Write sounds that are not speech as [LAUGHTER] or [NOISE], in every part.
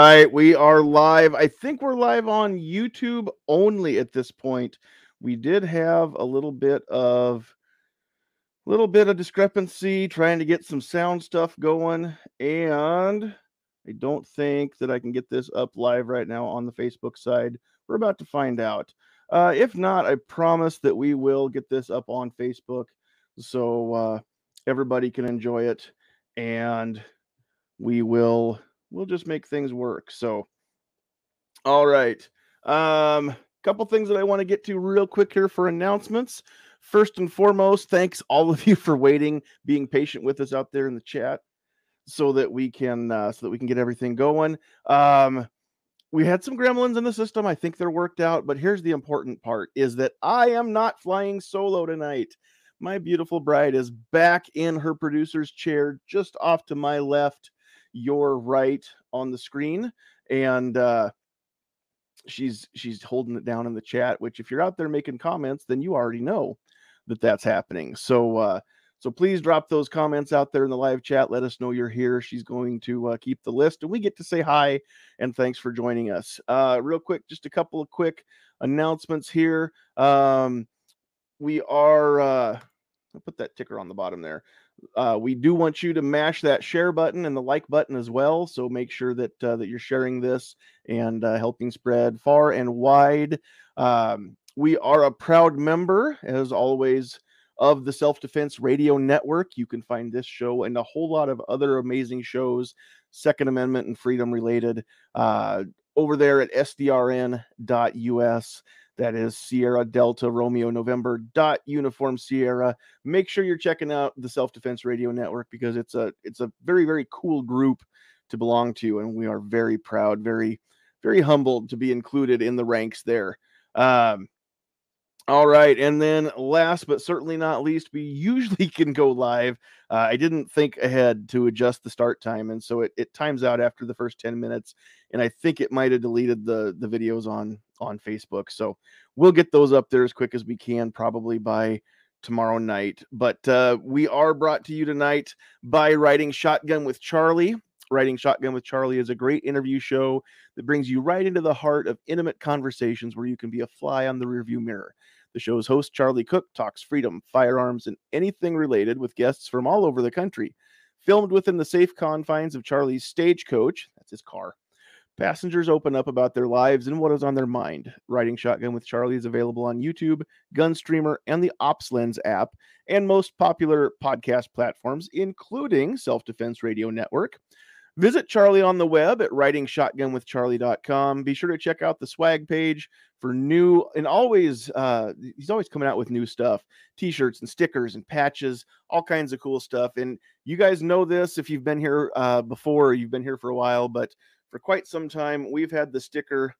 right, we are live. I think we're live on YouTube only at this point. We did have a little bit of little bit of discrepancy trying to get some sound stuff going and I don't think that I can get this up live right now on the Facebook side. We're about to find out. Uh, if not, I promise that we will get this up on Facebook so uh, everybody can enjoy it and we will we'll just make things work. So all right. Um couple things that I want to get to real quick here for announcements. First and foremost, thanks all of you for waiting, being patient with us out there in the chat so that we can uh, so that we can get everything going. Um we had some gremlins in the system. I think they're worked out, but here's the important part is that I am not flying solo tonight. My beautiful bride is back in her producer's chair just off to my left, your right on the screen and uh she's she's holding it down in the chat which if you're out there making comments then you already know that that's happening. So uh so please drop those comments out there in the live chat. Let us know you're here. She's going to uh, keep the list and we get to say hi and thanks for joining us. Uh real quick just a couple of quick announcements here. Um we are uh I'll put that ticker on the bottom there. Uh, we do want you to mash that share button and the like button as well. So make sure that uh, that you're sharing this and uh, helping spread far and wide. Um, we are a proud member, as always, of the Self Defense Radio Network. You can find this show and a whole lot of other amazing shows, Second Amendment and freedom related, uh, over there at sdrn.us. That is Sierra Delta Romeo November dot uniform Sierra. Make sure you're checking out the Self Defense Radio Network because it's a it's a very very cool group to belong to, and we are very proud, very very humbled to be included in the ranks there. Um, all right, and then last but certainly not least, we usually [LAUGHS] can go live. Uh, I didn't think ahead to adjust the start time, and so it, it times out after the first ten minutes. And I think it might have deleted the the videos on on Facebook. So we'll get those up there as quick as we can, probably by tomorrow night. But uh, we are brought to you tonight by Riding Shotgun with Charlie. Riding Shotgun with Charlie is a great interview show that brings you right into the heart of intimate conversations where you can be a fly on the rearview mirror. The show's host, Charlie Cook, talks freedom, firearms, and anything related with guests from all over the country. Filmed within the safe confines of Charlie's stagecoach, that's his car, Passengers open up about their lives and what is on their mind. Riding Shotgun with Charlie is available on YouTube, Gunstreamer, and the OpsLens app, and most popular podcast platforms, including Self Defense Radio Network. Visit Charlie on the web at ridingshotgunwithcharlie.com. Be sure to check out the swag page for new and always uh he's always coming out with new stuff t-shirts and stickers and patches all kinds of cool stuff and you guys know this if you've been here uh before you've been here for a while but for quite some time. We've had the sticker,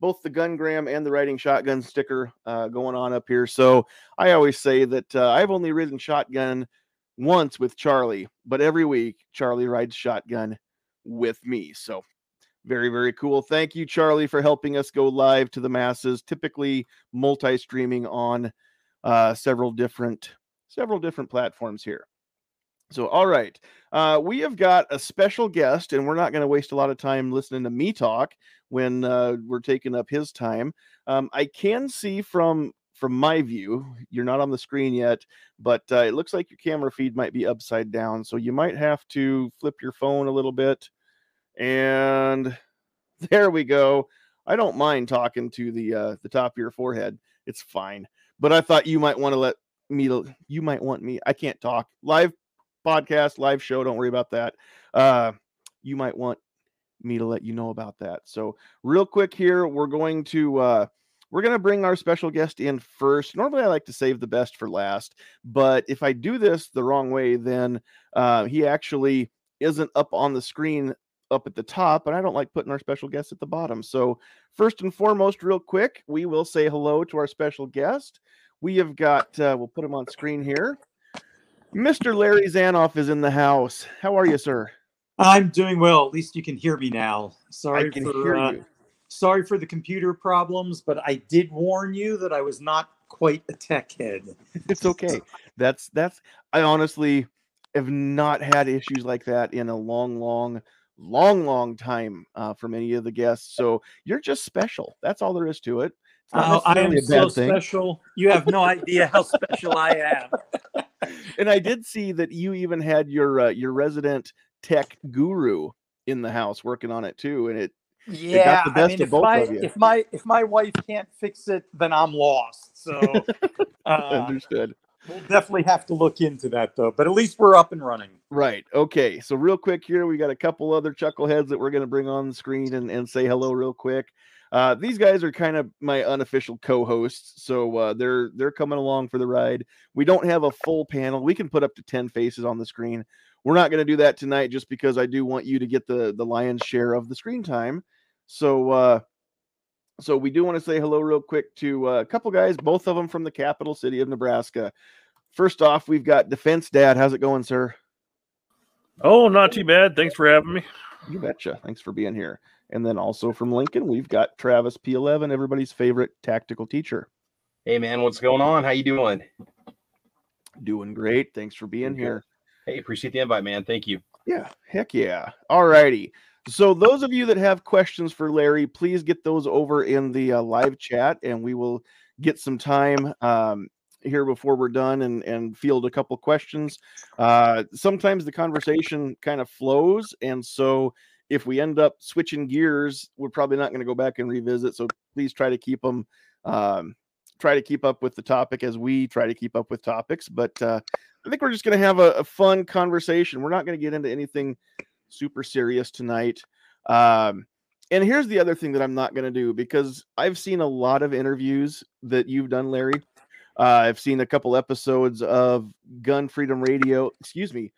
both the Gungram and the riding shotgun sticker uh, going on up here. So I always say that uh, I've only ridden shotgun once with Charlie, but every week Charlie rides shotgun with me. So very, very cool. Thank you, Charlie, for helping us go live to the masses, typically multi streaming on uh, several different several different platforms here. So, all right, uh, we have got a special guest, and we're not going to waste a lot of time listening to me talk when uh, we're taking up his time. Um, I can see from from my view, you're not on the screen yet, but uh, it looks like your camera feed might be upside down, so you might have to flip your phone a little bit. And [LAUGHS] there we go. I don't mind talking to the uh, the top of your forehead; it's fine. But I thought you might want to let me. You might want me. I can't talk live podcast, live show. Don't worry about that. Uh, you might want me to let you know about that. So, real quick here, we're going to uh, we're going to bring our special guest in first. Normally, I like to save the best for last, but if I do this the wrong way, then uh, he actually isn't up on the screen up at the top, and I don't like putting our special guest at the bottom. So, first and foremost, real quick, we will say hello to our special guest. We have got, uh, we'll put him on screen here. Mr. Larry Zanoff is in the house. How are you, sir? I'm doing well. At least you can hear me now. Sorry for uh, sorry for the computer problems, but I did warn you that I was not quite a tech head. It's okay. That's that's I honestly have not had issues like that in a long, long, long, long time uh, from any of the guests. So you're just special. That's all there is to it. Oh, I am so thing. special. You have no idea how special I am. [LAUGHS] and I did see that you even had your uh, your resident tech guru in the house working on it too, and it yeah. It I mean, if my if my if my wife can't fix it, then I'm lost. So uh, [LAUGHS] understood. We'll definitely have to look into that though, but at least we're up and running. Right. Okay. So real quick here, we got a couple other chuckleheads that we're going to bring on the screen and, and say hello real quick. Uh, these guys are kind of my unofficial co-hosts, so uh, they're they're coming along for the ride. We don't have a full panel. We can put up to ten faces on the screen. We're not going to do that tonight, just because I do want you to get the the lion's share of the screen time. So uh, so we do want to say hello real quick to uh, a couple guys, both of them from the capital city of Nebraska. First off, we've got Defense Dad. How's it going, sir? Oh, not too bad. Thanks for having me. You betcha. Thanks for being here. And then also from Lincoln, we've got Travis P11, everybody's favorite tactical teacher. Hey man, what's going on? How you doing? Doing great. Thanks for being okay. here. Hey, appreciate the invite, man. Thank you. Yeah, heck yeah. All righty. So those of you that have questions for Larry, please get those over in the uh, live chat, and we will get some time um, here before we're done and and field a couple questions. Uh, sometimes the conversation kind of flows, and so if we end up switching gears, we're probably not going to go back and revisit. So please try to keep them. Um, try to keep up with the topic as we try to keep up with topics. But uh, I think we're just going to have a, a, fun conversation. We're not going to get into anything super serious tonight. Um, and here's the other thing that I'm not going to do because I've seen a lot of interviews that you've done, Larry. Uh, I've seen a couple episodes of Gun Freedom Radio. Excuse me,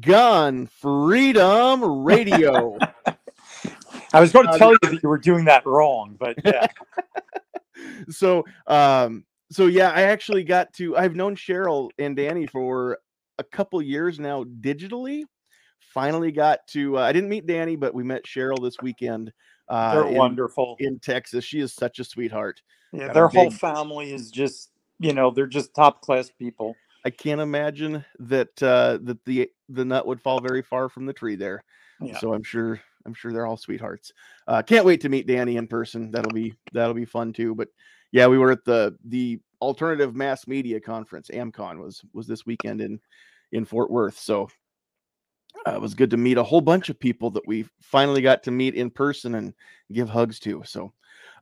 Gun Freedom Radio. [LAUGHS] I was going to tell you that you were doing that wrong, but [LAUGHS] yeah. so, um, so yeah, I actually got to. I've known Cheryl and Danny for a couple years now digitally finally got to. Uh, I didn't meet Danny, but we met Cheryl this weekend. Uh, They're in, wonderful in Texas. She is such a sweetheart. Yeah, Got their whole family is just you know they're just top class people. I can't imagine that uh, that the the nut would fall very far from the tree there. Yeah. So I'm sure I'm sure they're all sweethearts. Uh, can't wait to meet Danny in person. That'll be that'll be fun too. But yeah, we were at the the alternative mass media conference. AMCON was was this weekend in in Fort Worth. So uh, it was good to meet a whole bunch of people that we finally got to meet in person and give hugs to. So,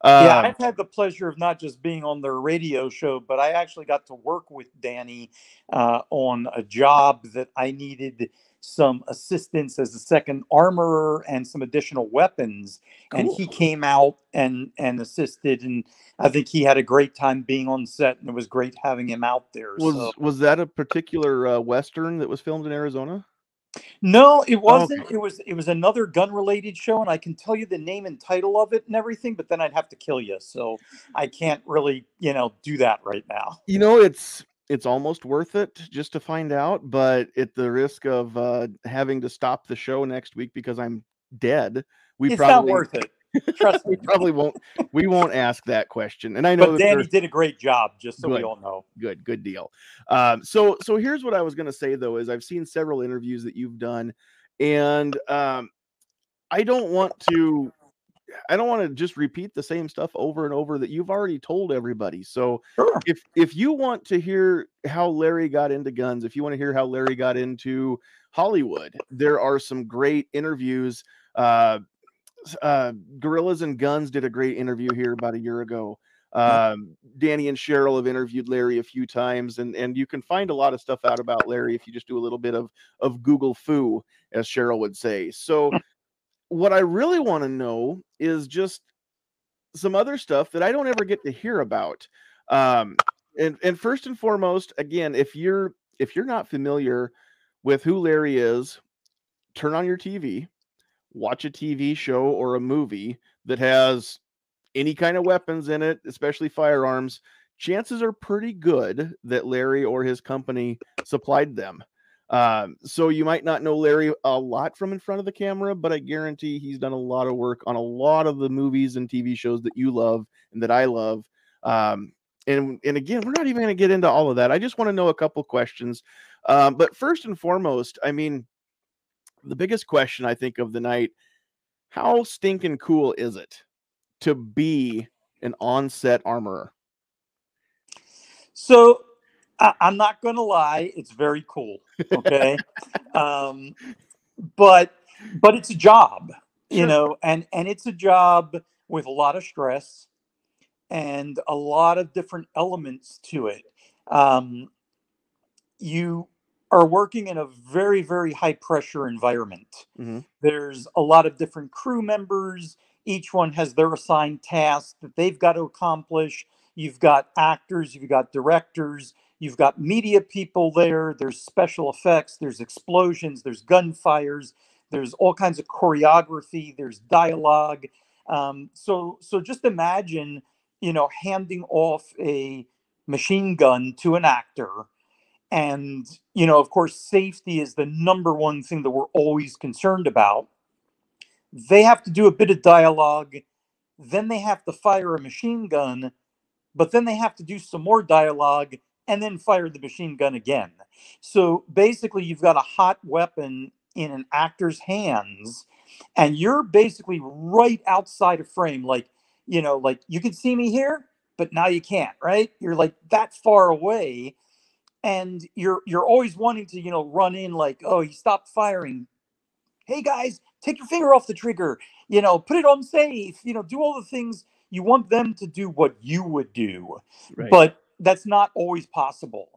uh, yeah, I've had the pleasure of not just being on their radio show, but I actually got to work with Danny uh, on a job that I needed some assistance as a second armorer and some additional weapons cool. and he came out and and assisted and i think he had a great time being on set and it was great having him out there was so. was that a particular uh, western that was filmed in arizona no, it wasn't. Okay. It was it was another gun related show, and I can tell you the name and title of it and everything, but then I'd have to kill you, so I can't really you know do that right now. You know, it's it's almost worth it just to find out, but at the risk of uh, having to stop the show next week because I'm dead, we it's probably not worth it. Trust me. probably won't. We won't ask that question. And I know but Danny did a great job, just so good, we all know. Good, good deal. Um, so, so here's what I was going to say though: is I've seen several interviews that you've done, and um, I don't want to. I don't want to just repeat the same stuff over and over that you've already told everybody. So sure. if if you want to hear how Larry got into guns, if you want to hear how Larry got into Hollywood, there are some great interviews. Uh, uh, Gorillas and Guns did a great interview here about a year ago. Um, Danny and Cheryl have interviewed Larry a few times, and and you can find a lot of stuff out about Larry if you just do a little bit of of Google fu, as Cheryl would say. So, what I really want to know is just some other stuff that I don't ever get to hear about. Um, and and first and foremost, again, if you're if you're not familiar with who Larry is, turn on your TV watch a TV show or a movie that has any kind of weapons in it, especially firearms, chances are pretty good that Larry or his company supplied them. Um, so you might not know Larry a lot from in front of the camera, but I guarantee he's done a lot of work on a lot of the movies and TV shows that you love and that I love. Um, and and again, we're not even going to get into all of that. I just want to know a couple questions. Um, but first and foremost, I mean, the biggest question I think of the night: How stinking cool is it to be an on-set armorer? So I, I'm not going to lie, it's very cool. Okay, [LAUGHS] um, but but it's a job, you know, and and it's a job with a lot of stress and a lot of different elements to it. Um, you are working in a very very high pressure environment. Mhm. There's a lot of different crew members. Each one has their assigned task that they've got to accomplish. You've got actors, you've got directors, you've got media people there. There's special effects, there's explosions, there's gunfires, there's all kinds of choreography, there's dialogue. Um, so, so just imagine, you know, handing off a machine gun to an actor and you know of course safety is the number one thing that we're always concerned about. They have to do a bit of dialogue then they have to fire a machine gun but then they have to do some more dialogue and then fire the machine gun again. So basically you've got a hot weapon in an actor's hands and you're basically right outside of frame. Like you know like you can see me here but now you can't right? You're like that far away and you're you're always wanting to you know run in like oh he stopped firing. Hey guys take your finger off the trigger. You know put it on safe. You know do all the things you want them to do what you would do. Right. but that's not always possible.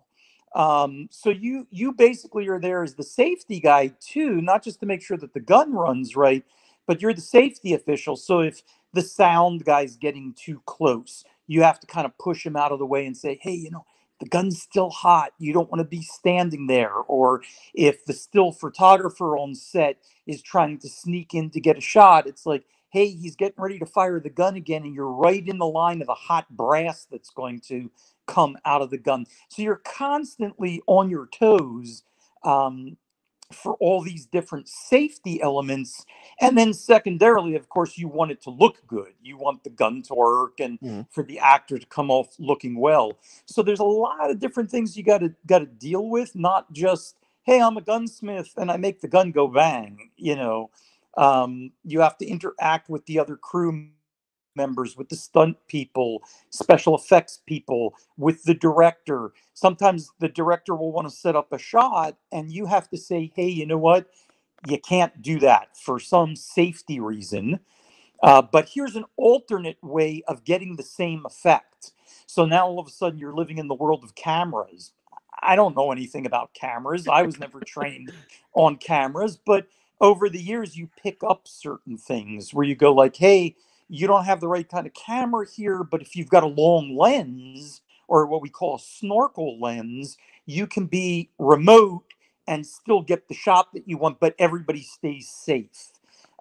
Um, so you you basically are there as the safety guy too not just to make sure that the gun runs right but you're the safety official. So if the sound guy's getting too close you have to kind of push him out of the way and say hey you know the gun's still hot you don't want to be standing there or if the still photographer on set is trying to sneak in to get a shot it's like hey he's getting ready to fire the gun again and you're right in the line of the hot brass that's going to come out of the gun. So you're constantly on your toes um, for all these different safety elements. And then secondarily of course you want it to look good. You want the gun to work and Mhm. for the actor to come off looking well. So there's a lot of different things you got to got to deal with not just hey i'm a gunsmith and i make the gun go bang you know? Um, you have to interact with the other crew members with the stunt people special effects people with the director sometimes the director will want to set up a shot and you have to say hey you know what you can't do that for some safety reason uh, but here's an alternate way of getting the same effect. So now all of a sudden you're living in the world of cameras. I don't know anything about cameras. I was never trained on cameras, but over the years you pick up certain things where you go like, "Hey, you don't have the right kind of camera here, but if you've got a long lens or what we call a snorkel lens, you can be remote and still get the shot that you want, but everybody stays safe."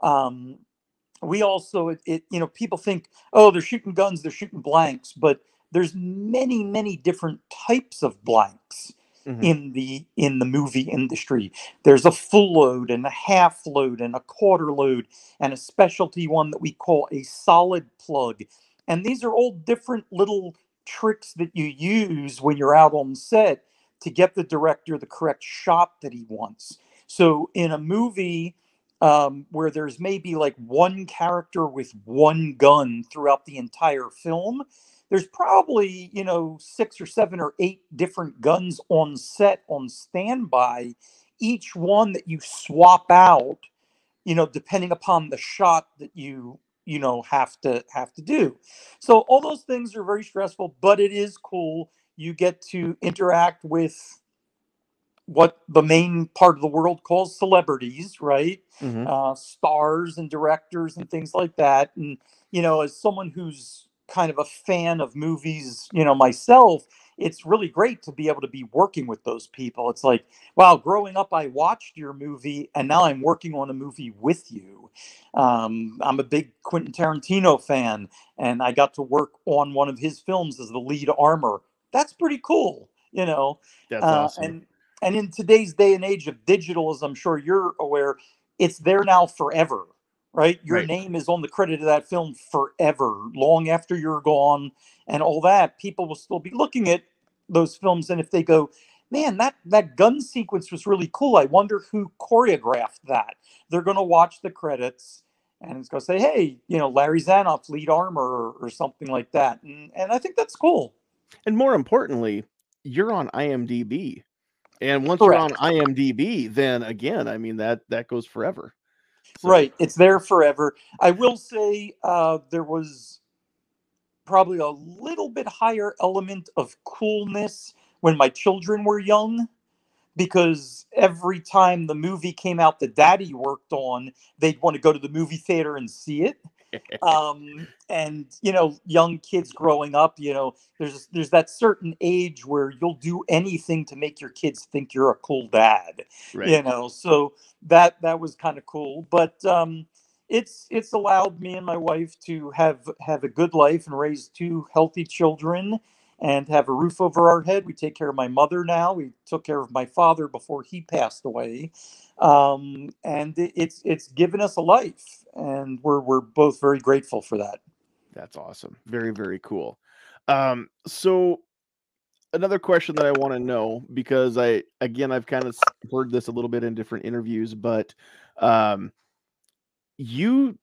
Um, we also it, it you know people think oh they're shooting guns they're shooting blanks but there's many many different types of blanks Mhm. in the in the movie industry there's a full load and a half load and a quarter load and a specialty one that we call a solid plug and these are all different little tricks that you use when you're out on set to get the director the correct shot that he wants so in a movie um, where there's maybe like one character with one gun throughout the entire film. There's probably, you know, six or seven or eight different guns on set on standby, each one that you swap out, you know, depending upon the shot that you, you know, have to have to do. So all those things are very stressful, but it is cool. You get to interact with what the main part of the world calls celebrities, right? Mhm. uh, stars and directors and things like that. And, you know, as someone who's kind of a fan of movies, you know, myself, it's really great to be able to be working with those people. It's like, wow, growing up, I watched your movie and now I'm working on a movie with you. Um, I'm a big Quentin Tarantino fan and I got to work on one of his films as the lead armor. That's pretty cool, you know. That's Uh, awesome. And and in today's day and age of digital, as I'm sure you're aware, it's there now forever, right? Your Right. name is on the credit of that film forever, long after you're gone, and all that. People will still be looking at those films, and if they go, man, that that gun sequence was really cool. I wonder who choreographed that. They're going to watch the credits and it's going to say, hey, you know, Larry Zanoff, lead armor, or, or something like that. And, and I think that's cool. And more importantly, you're on IMDb. And once Correct. you're on IMDb, then again, I mean that that goes forever. So- Right. It's there forever. I will say uh, there was probably a little bit higher element of coolness when my children were young because every time the movie came out that daddy worked on, they'd want to go to the movie theater and see it. Um, and you know, young kids growing up, you know, there's there's that certain age where you'll do anything to make your kids think you're a cool dad Right. you know so that that was kind of cool but um it's it's allowed me and my wife to have have a good life and raise two healthy children and have a roof over our head. We take care of my mother now. We took care of my father before he passed away. Um and it- it's it's given us a life and we're we're both very grateful for that That's awesome. Very, very cool. Um, so another question that I want to know because I again I've kind of heard this a little bit in different interviews, but um you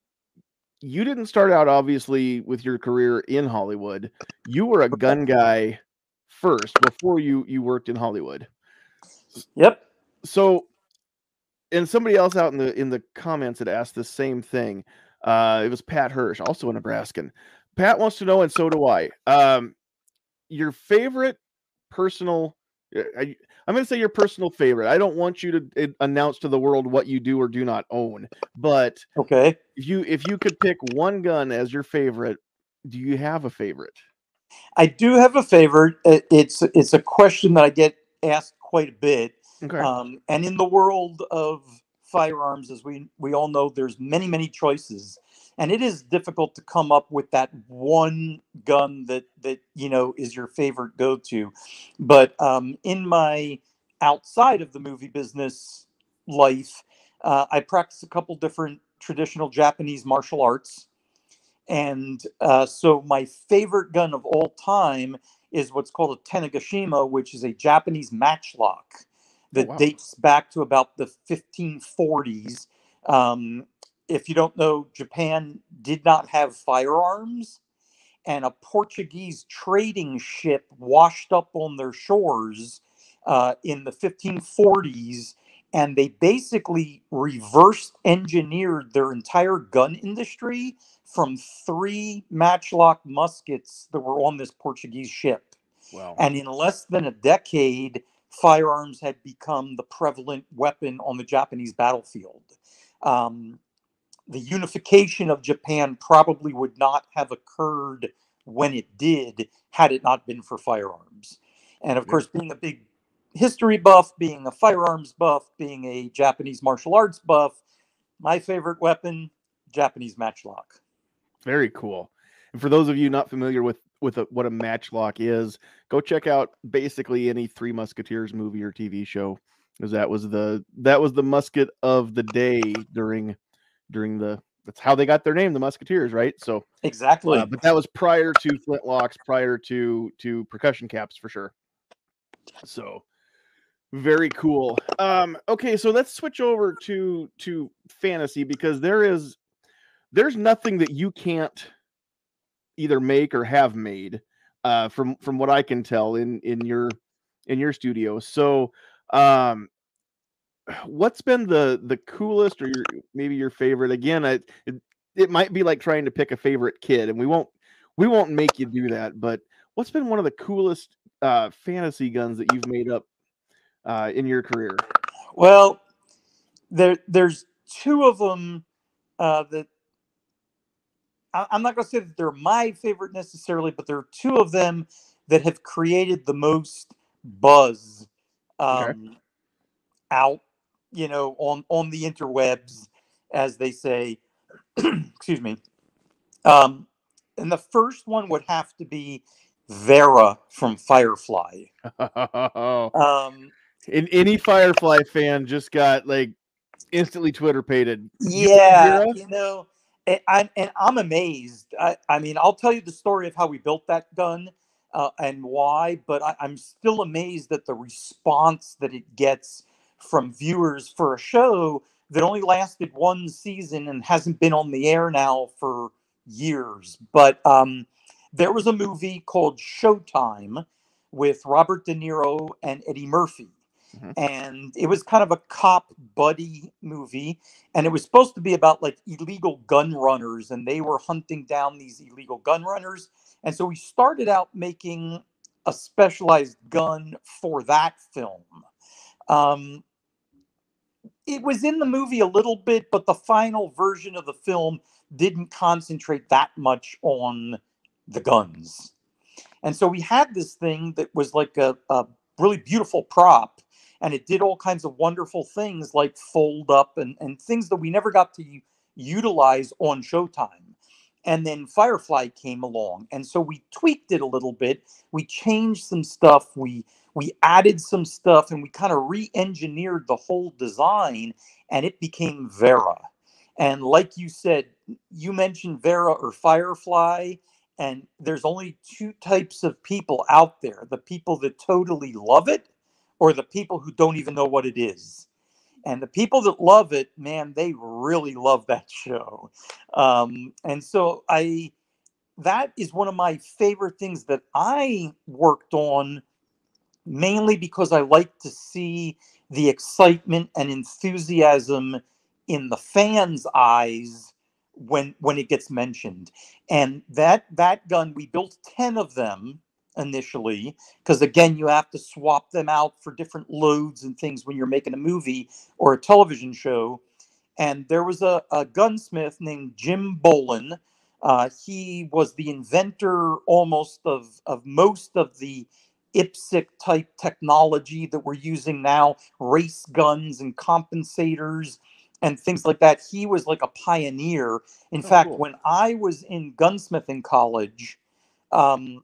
you didn't start out obviously with your career in Hollywood. You were a gun [LAUGHS] guy first before you you worked in Hollywood. yep so and somebody else out in the in the comments had asked the same thing uh it was pat hirsch also a nebraskan. Pat wants to know and so do i um your favorite personal uh, I, i'm going to say your personal favorite i don't want you to uh, announce to the world what you do or do not own but okay. if you if you could pick one gun as your favorite do you have a favorite? I do have a favorite it's it's a question that i get asked quite a bit okay Um, and in the world of firearms, as we we all know, there's many many choices, and it is difficult to come up with that one gun that that you know is your favorite go to. But um, in my outside of the movie business life, uh, I practice a couple different traditional Japanese martial arts. And uh, so my favorite gun of all time is what's called a Tanegashima, which is a Japanese matchlock that wow. dates back to about the 1540s. Um, if you don't know, Japan did not have firearms, and a Portuguese trading ship washed up on their shores uh, in the 1540s, and they basically reverse engineered their entire gun industry from three matchlock muskets that were on this Portuguese ship. wow And in less than a decade, firearms had become the prevalent weapon on the Japanese battlefield. Um, the unification of Japan probably would not have occurred when it did had it not been for firearms. And of Yeah. course, being a big history buff, being a firearms buff, being a Japanese martial arts buff, my favorite weapon, Japanese matchlock. Very cool. And for those of you not familiar with with a, what a matchlock is, go check out basically any Three Musketeers movie or TV show, because that was the that was the musket of the day during during the that's how they got their name, the Musketeers, right? So, Exactly. uh, but that was prior to flintlocks, prior to to percussion caps for sure. So, very cool. Um, okay, so let's switch over to to fantasy because there is there's nothing that you can't either make or have made uh from from what i can tell in in your in your studio. So um what's been the the coolest or your maybe your favorite? Again I, it, it might be like trying to pick a favorite kid and we won't we won't make you do that but what's been one of the coolest uh fantasy guns that you've made up uh in your career? Well, there there's two of them uh, that I, I'm not going to say that they're my favorite necessarily, but there are two of them that have created the most buzz Okay. um, out, you know, on on the interwebs, as they say. [CLEARS THROAT] Excuse me. Um, and the first one would have to be Vera from Firefly. [LAUGHS] Um, and any firefly fan just got like instantly twitter pated Yeah, you know, and I'm and I'm amazed. I, I mean, I'll tell you the story of how we built that gun. uh, and why, but I, I'm still amazed at the response that it gets from viewers for a show that only lasted one season and hasn't been on the air now for years. But um, there was a movie called Showtime with Robert De Niro and Eddie Murphy. Mhm. And it was kind of a cop buddy movie. And it was supposed to be about like illegal gun runners, and they were hunting down these illegal gun runners. And so we started out making a specialized gun for that film. Um, it was in the movie a little bit, but the final version of the film didn't concentrate that much on the guns. And so we had this thing that was like a, a really beautiful prop, and it did all kinds of wonderful things like fold up and, and things that we never got to utilize on Showtime. And then Firefly came along, and so we tweaked it a little bit. We changed some stuff. We we added some stuff, and we kind of re-engineered the whole design, and it became Vera. And like you said, you mentioned Vera or Firefly, and there's only two types of people out there: the people that totally love it, or the people who don't even know what it is. And the people that love it, man, they really love that [LAUGHS] show. Um, and so I, that is one of my favorite things that I worked on, mainly because I like to see the excitement and enthusiasm in the fans' eyes when when it gets mentioned. And that that gun, we built ten of them initially because again you have to swap them out for different loads and things when you're making a movie or a television show and there was a, a gunsmith named jim bolin uh, he was the inventor almost of, of most of the IPSC type technology that we're using now race guns and compensators and things like that he was like a pioneer in Oh, fact cool. when i was in gunsmithing college um,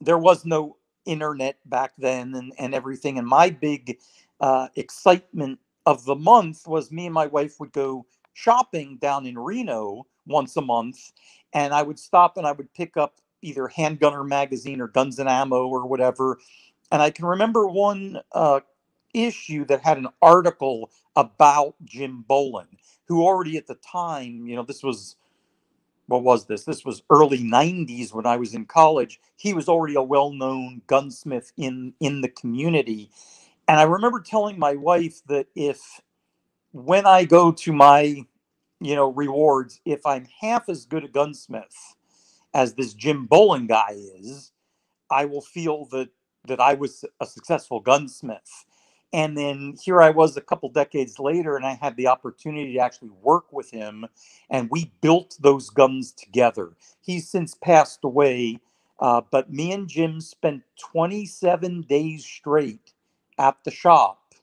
there was no internet back then and, and everything. And my big uh, excitement of the month was me and my wife would go shopping down in Reno once a month. And I would stop and I would pick up either Handgunner magazine or Guns and Ammo or whatever. And I can remember one uh, issue that had an article about Jim Bolin, who already at the time, you know, this was what was this? This was early 90s when I was in college. He was already a well-known gunsmith in in the community. And I remember telling my wife that if when I go to my, you know, rewards, if I'm half as good a gunsmith as this Jim Bolin guy is, I will feel that that I was a successful gunsmith. And then here I was a couple decades later, and I had the opportunity to actually work with him, and we built those guns together. He's since passed away, uh, but me and Jim spent 27 days straight at the shop,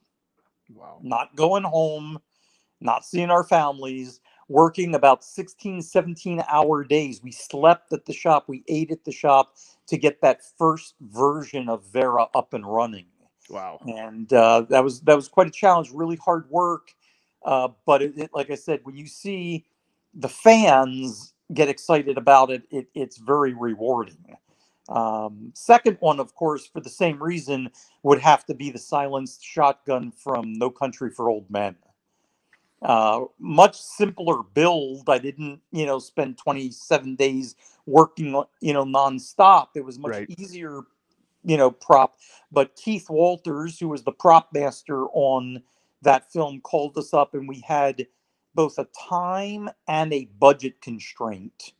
Wow. not going home, not seeing our families, working about 16, 17 hour days. We slept at the shop, we ate at the shop to get that first version of Vera up and running Wow. and uh, that was that was quite a challenge really hard work uh, but it, it, like i said when you see the fans get excited about it, it it's very rewarding um, second one of course for the same reason would have to be the silenced shotgun from no country for old men uh, much simpler build i didn't you know spend 27 days working you know nonstop it was much Right. easier you know prop but keith walters who was the prop master on that film called us up and we had both a time and a budget constraint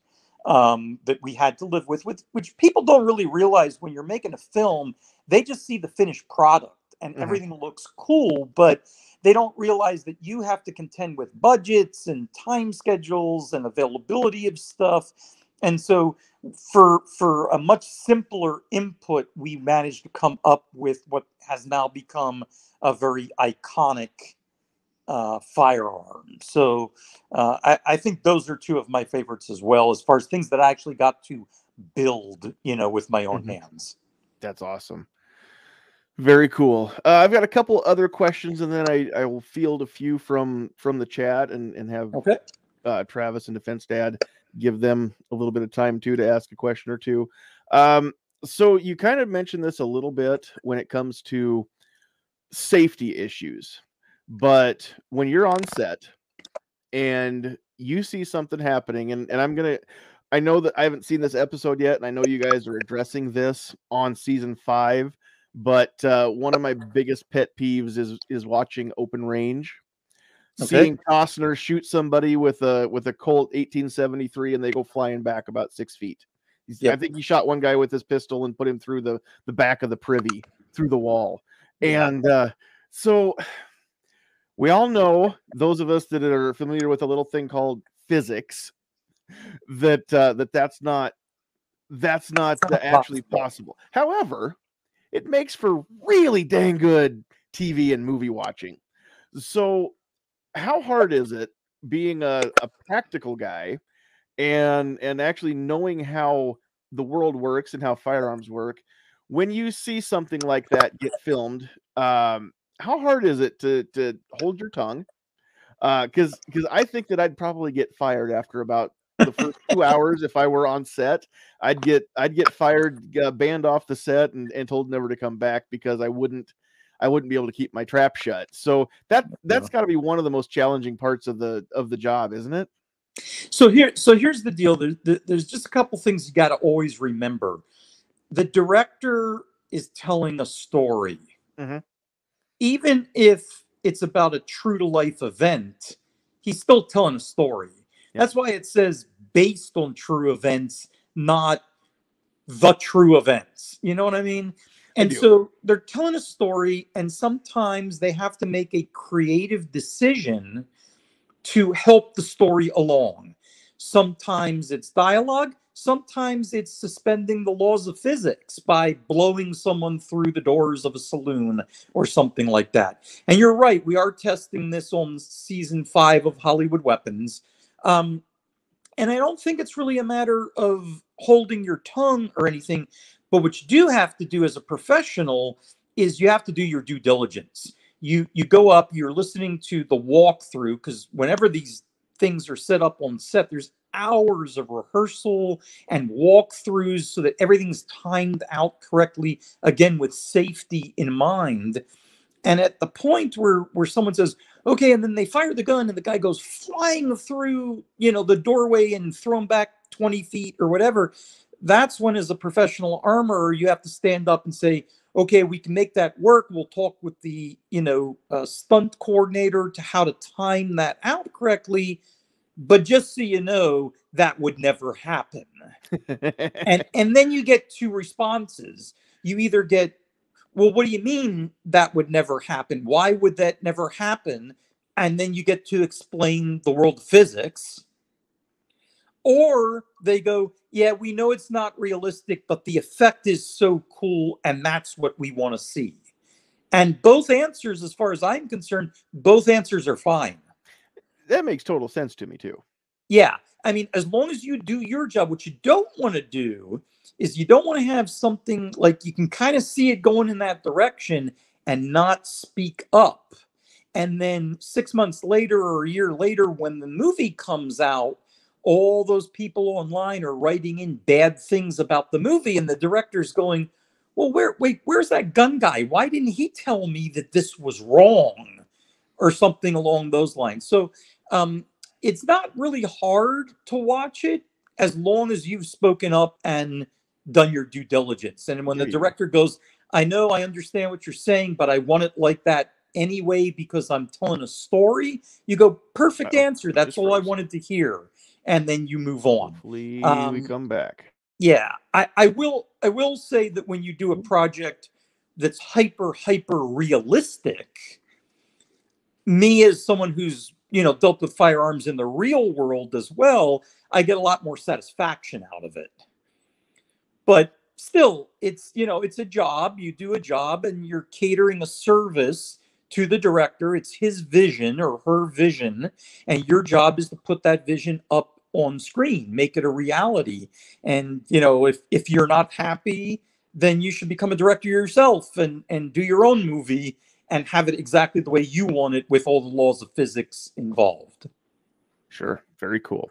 um, that we had to live with, with which people don't really realize when you're making a film they just see the finished product and Mhm. everything looks cool but they don't realize that you have to contend with budgets and time schedules and availability of stuff and so for for a much simpler input we managed to come up with what has now become a very iconic uh, firearm so uh, I, I think those are two of my favorites as well as far as things that i actually got to build you know with my own Mhm. hands That's awesome. Very cool. Uh, I've got a couple other questions, and then I, I will field a few from from the chat and and have okay uh, Travis and Defense Dad give them a little bit of time too to ask a question or two. Um, so you kind of mentioned this a little bit when it comes to safety issues, but when you're on set and you see something happening, and, and I'm gonna I know that I haven't seen this episode yet, and I know you guys are addressing this on season five. But uh, one of my biggest pet peeves is is watching open range, Okay. seeing Costner shoot somebody with a with a Colt 1873, and they go flying back about six feet. He's, I think he shot one guy with his pistol and put him through the the back of the privy through the wall. And uh, so we all know those of us that are familiar with a little thing called physics that uh, that that's not that's not, not actually possible. possible. However, it makes for really dang good TV and movie watching. So, how hard is it being a, a practical guy and and actually knowing how the world works and how firearms work when you see something like that get filmed? Um, how hard is it to to hold your tongue? Because because I think that I'd probably get fired after about the first two hours if I were on set. I'd get I'd get fired, uh, banned off the set, and, and told never to come back because I wouldn't I wouldn't be able to keep my trap shut. So that that's got to be one of the most challenging parts of the of the job, isn't it? So here, so here's the deal. There, there- there's just a couple things you got to always remember. The director is telling a story, Mhm. even if it's about a true to life event. He's still telling a story. Yeah. That's why it says based on true events, not the true events. You know what I mean? And so they're telling a story, and sometimes they have to make a creative decision to help the story along. Sometimes it's dialogue, sometimes it's suspending the laws of physics by blowing someone through the doors of a saloon or something like that. And you're right, we are testing this on season five of Hollywood Weapons. Um, and I don't think it's really a matter of holding your tongue or anything, but what you do have to do as a professional is you have to do your due diligence. You you go up you're listening to the walkthrough because whenever these things are set up on set there's hours of rehearsal and walkthroughs so that everything's timed out correctly again with safety in mind. And at the point where where someone says okay and then they fire the gun and the guy goes flying through you know the doorway and thrown back 20 feet or whatever that's when as a professional armorer you have to stand up and say okay, we can make that work. We'll talk with the, you know, uh, stunt coordinator to how to time that out correctly. But just so you know, that would never happen. [LAUGHS] And and then you get two responses. You either get, well, what do you mean that would never happen? Why would that never happen? And then you get to explain the world of physics. Or they go, yeah, we know it's not realistic, but the effect is so cool, and that's what we want to see. And both answers, as far as I'm concerned, both answers are fine. that makes total sense to me too. Yeah. I mean, as long as you do your job, what you don't want to do is you don't want to have something like you can kind of see it going in that direction and not speak up. And then six months later or a year later, when the movie comes out, all those people online are writing in bad things about the movie, and the director's going, Well, where wait, where's that gun guy? Why didn't he tell me that this was wrong? Or something along those lines. So um, it's not really hard to watch it as long as you've spoken up and done your due diligence. And when the director goes, I know I understand what you're saying, but I want it like that anyway because I'm telling a story, you go, perfect answer. That's all I wanted to hear. And then you move on. Hopefully, we Um, come back. Yeah, I, I will. I will say that when you do a project that's hyper hyper realistic, me as someone who's you know dealt with firearms in the real world as well, I get a lot more satisfaction out of it. But still, it's you know it's a job. You do a job, and you're catering a service to the director. It's his vision or her vision, and your job is to put that vision up on screen, make it a reality. And you know if if you're not happy then you should become a director yourself and and do your own movie and have it exactly the way you want it with all the laws of physics involved. Sure, very cool.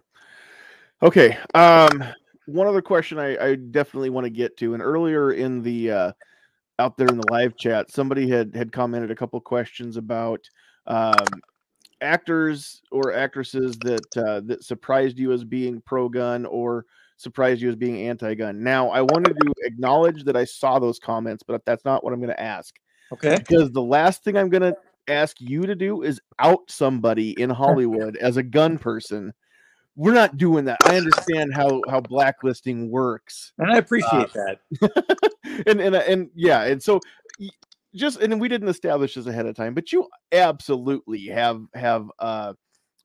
Okay, um, one other question I, I definitely want to get to, and earlier in the uh, out there in the live chat, somebody had had commented a couple questions about um, actors or actresses that uh, that surprised you as being pro gun or surprised you as being anti gun. Now, I wanted to acknowledge that I saw those comments, but that's not what I'm going to ask. Okay. Because the last thing I'm going to ask you to do is out somebody in Hollywood as a gun person. We're not doing that. I understand how how blacklisting works, and I appreciate uh, that. [LAUGHS] and and and yeah, and so just and we didn't establish this ahead of time, but you absolutely have have uh,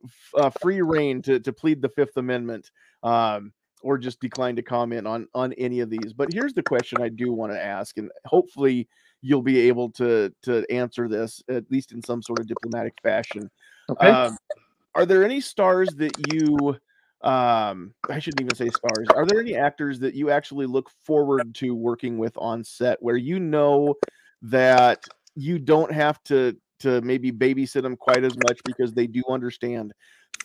f- uh free reign to to plead the Fifth Amendment. Um, or just decline to comment on on any of these. But here's the question I do want to ask, and hopefully you'll be able to to answer this at least in some sort of diplomatic fashion. Okay. Um, are there any stars that you um i shouldn't even say stars are there any actors that you actually look forward to working with on set where you know that you don't have to to maybe babysit them quite as much because they do understand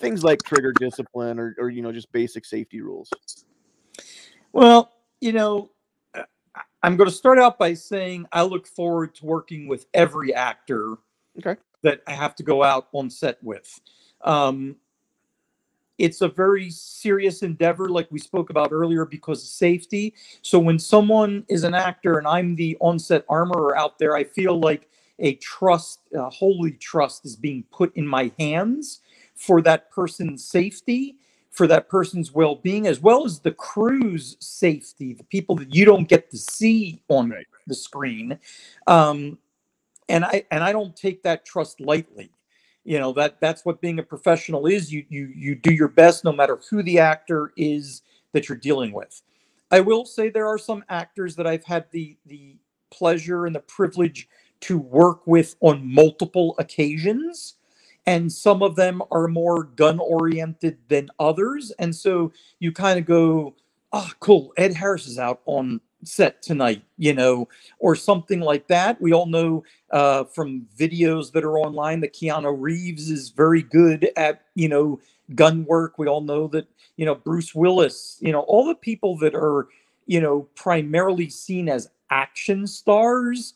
things like trigger discipline or, or you know just basic safety rules well you know I'm going to start out by saying I look forward to working with every actor okay. that I have to go out on set with. Um, it's a very serious endeavor, like we spoke about earlier, because of safety. So when someone is an actor and I'm the on-set armorer out there, I feel like a trust, a holy trust, is being put in my hands for that person's safety for that person's well-being as well as the crew's safety the people that you don't get to see on right. the screen um, and i and i don't take that trust lightly you know that that's what being a professional is you you you do your best no matter who the actor is that you're dealing with i will say there are some actors that i've had the the pleasure and the privilege to work with on multiple occasions and some of them are more gun oriented than others. And so you kind of go, oh, cool, Ed Harris is out on set tonight, you know, or something like that. We all know uh, from videos that are online that Keanu Reeves is very good at, you know, gun work. We all know that, you know, Bruce Willis, you know, all the people that are, you know, primarily seen as action stars,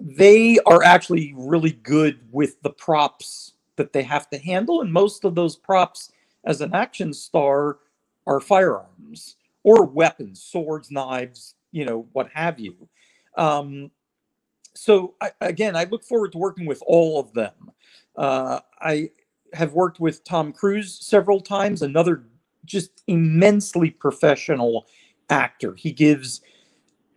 they are actually really good with the props that they have to handle. And most of those props as an action star are firearms or weapons, swords, knives, you know, what have you. Um, so I, again, I look forward to working with all of them. Uh, I have worked with Tom Cruise several times, another just immensely professional actor. He gives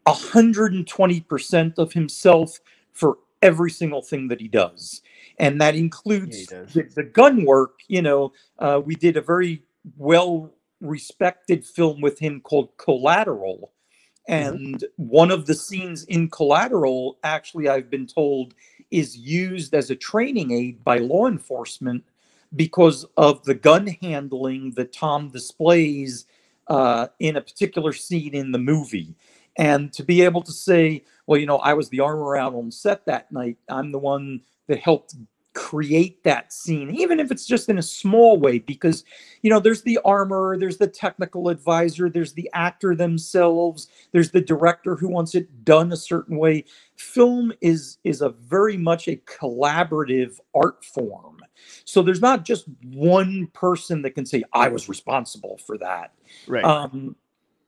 120% of himself for every single thing that he does and that includes yeah, the, the, gun work. You know, uh, we did a very well respected film with him called Collateral. Mm-hmm. And one of the scenes in Collateral, actually, I've been told, is used as a training aid by law enforcement because of the gun handling that Tom displays uh, in a particular scene in the movie. And to be able to say, well, you know, I was the armor out on set that night. I'm the one that helped create that scene even if it's just in a small way because you know there's the armor there's the technical advisor there's the actor themselves there's the director who wants it done a certain way. Film is is a very much a collaborative art form. So there's not just one person that can say i was responsible for that. Right. Um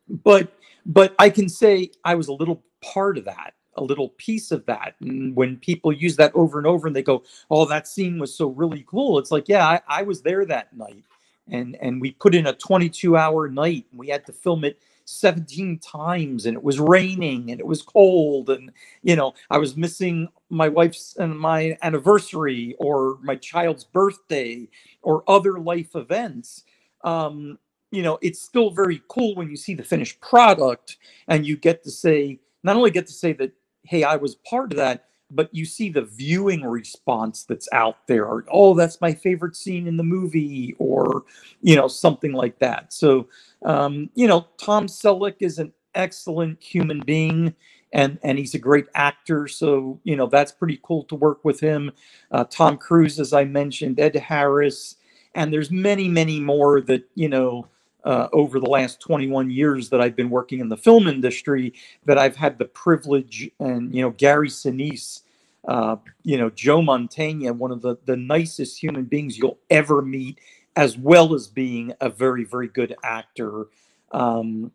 but but i can say i was a little part of that a little piece of that. And when people use that over and over and they go, Oh, that scene was so really cool. It's like, yeah, I, I was there that night. And and we put in a 22 hour night and we had to film it 17 times and it was raining and it was cold and you know i was missing my wife's and my anniversary or my child's birthday or other life events um you know it's still very cool when you see the finished product and you get to say not only get to say that hey, I was part of that, but you see the viewing response that's out there, or oh, that's my favorite scene in the movie, or you know, something like that. So, um, you know, Tom Selleck is an excellent human being. And, and he's a great actor, so you know that's pretty cool to work with him. Uh, Tom Cruise, as I mentioned, Ed Harris, and there's many, many more that you know uh, over the last 21 years that I've been working in the film industry that I've had the privilege and you know Gary Sinise, uh, you know Joe Mantegna, one of the the nicest human beings you'll ever meet, as well as being a very very good actor. Um,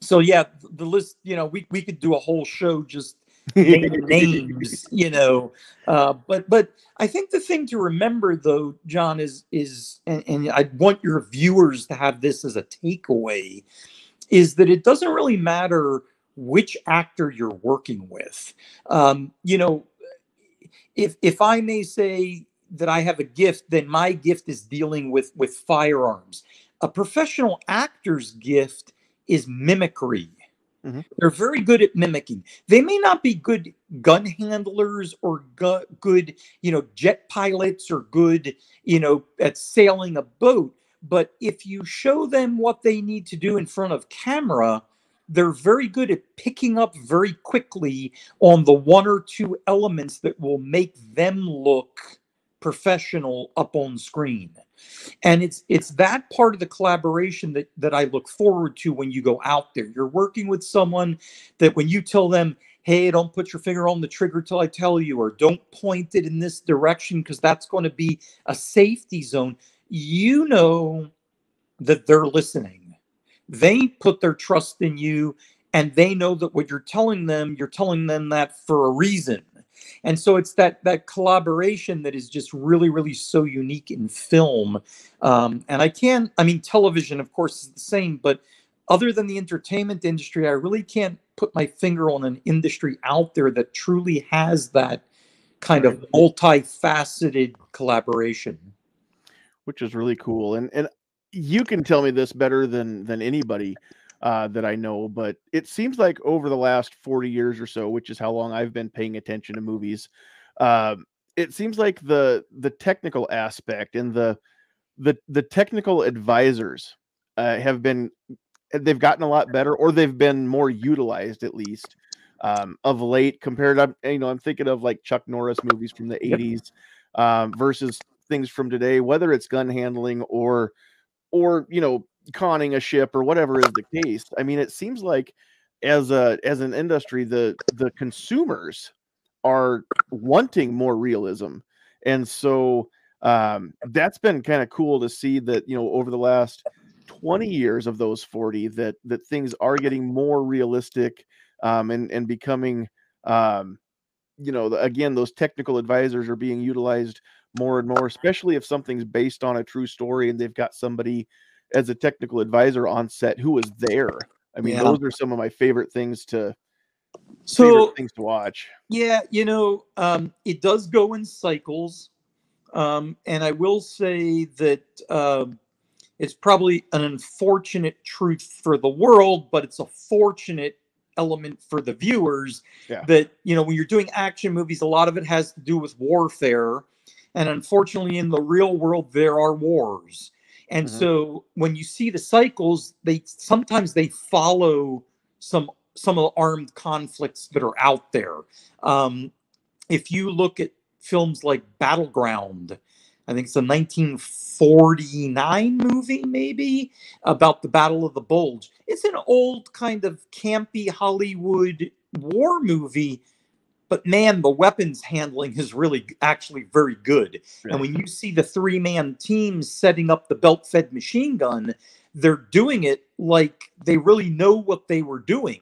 so yeah, the list you know we we could do a whole show just [LAUGHS] names, you know. Uh, but but I think the thing to remember though, John, is is and, and I want your viewers to have this as a takeaway, is that it doesn't really matter which actor you're working with. Um, you know, if if I may say that I have a gift, then my gift is dealing with with firearms. A professional actor's gift is mimicry Mm-hmm. They're very good at mimicking. They may not be good gun handlers or gu- good, you know, jet pilots or good, you know, at sailing a boat. But if you show them what they need to do in front of camera, they're very good at picking up very quickly on the one or two elements that will make them look professional up on screen. And it's it's that part of the collaboration that that i look forward to when you go out there. You're working with someone that when you tell them hey don't put your finger on the trigger till i tell you or don't point it in this direction because that's going to be a safety zone you know that they're listening. They put their trust in you and they know that what you're telling them you're telling them that for a reason and so it's that that collaboration that is just really really so unique in film. Um, and i can't—I mean television of course is the same but other than the entertainment industry i really can't put my finger on an industry out there that truly has that kind of multifaceted collaboration. Which is really cool. And and you can tell me this better than than anybody uh, that I know, but it seems like over the last 40 years or so, which is how long I've been paying attention to movies, uh, it seems like the the technical aspect and the the the technical advisors uh, have been they've gotten a lot better or they've been more utilized at least um, of late compared to you know I'm thinking of like Chuck Norris movies from the yep. 80s um, versus things from today whether it's gun handling or or you know conning a ship or whatever is the case. I mean, it seems like as a as an industry, the the consumers are wanting more realism, and so um, that's been kind of cool to see that you know over the last 20 years of those 40 that that things are getting more realistic um, and and becoming um, you know again those technical advisors are being utilized more and more especially if something's based on a true story and they've got somebody as a technical advisor on set who was there. I mean, yeah. those are some of my favorite things to so things to watch. Yeah, you know, um, it does go in cycles, um, and I will say that uh, it's probably an unfortunate truth for the world, but it's a fortunate element for the viewers yeah. that you know when you're doing action movies a lot of it has to do with warfare and unfortunately in the real world there are wars and mm-hmm. so when you see the cycles, they sometimes they follow some some of the armed conflicts that are out there. Um, if you look at films like Battleground, I think it's a 1949 movie, maybe about the Battle of the Bulge. It's an old kind of campy Hollywood war movie, but man, the weapons handling is really actually very good. And when you see the three man team setting up the belt fed machine gun, they're doing it like they really know what they were doing.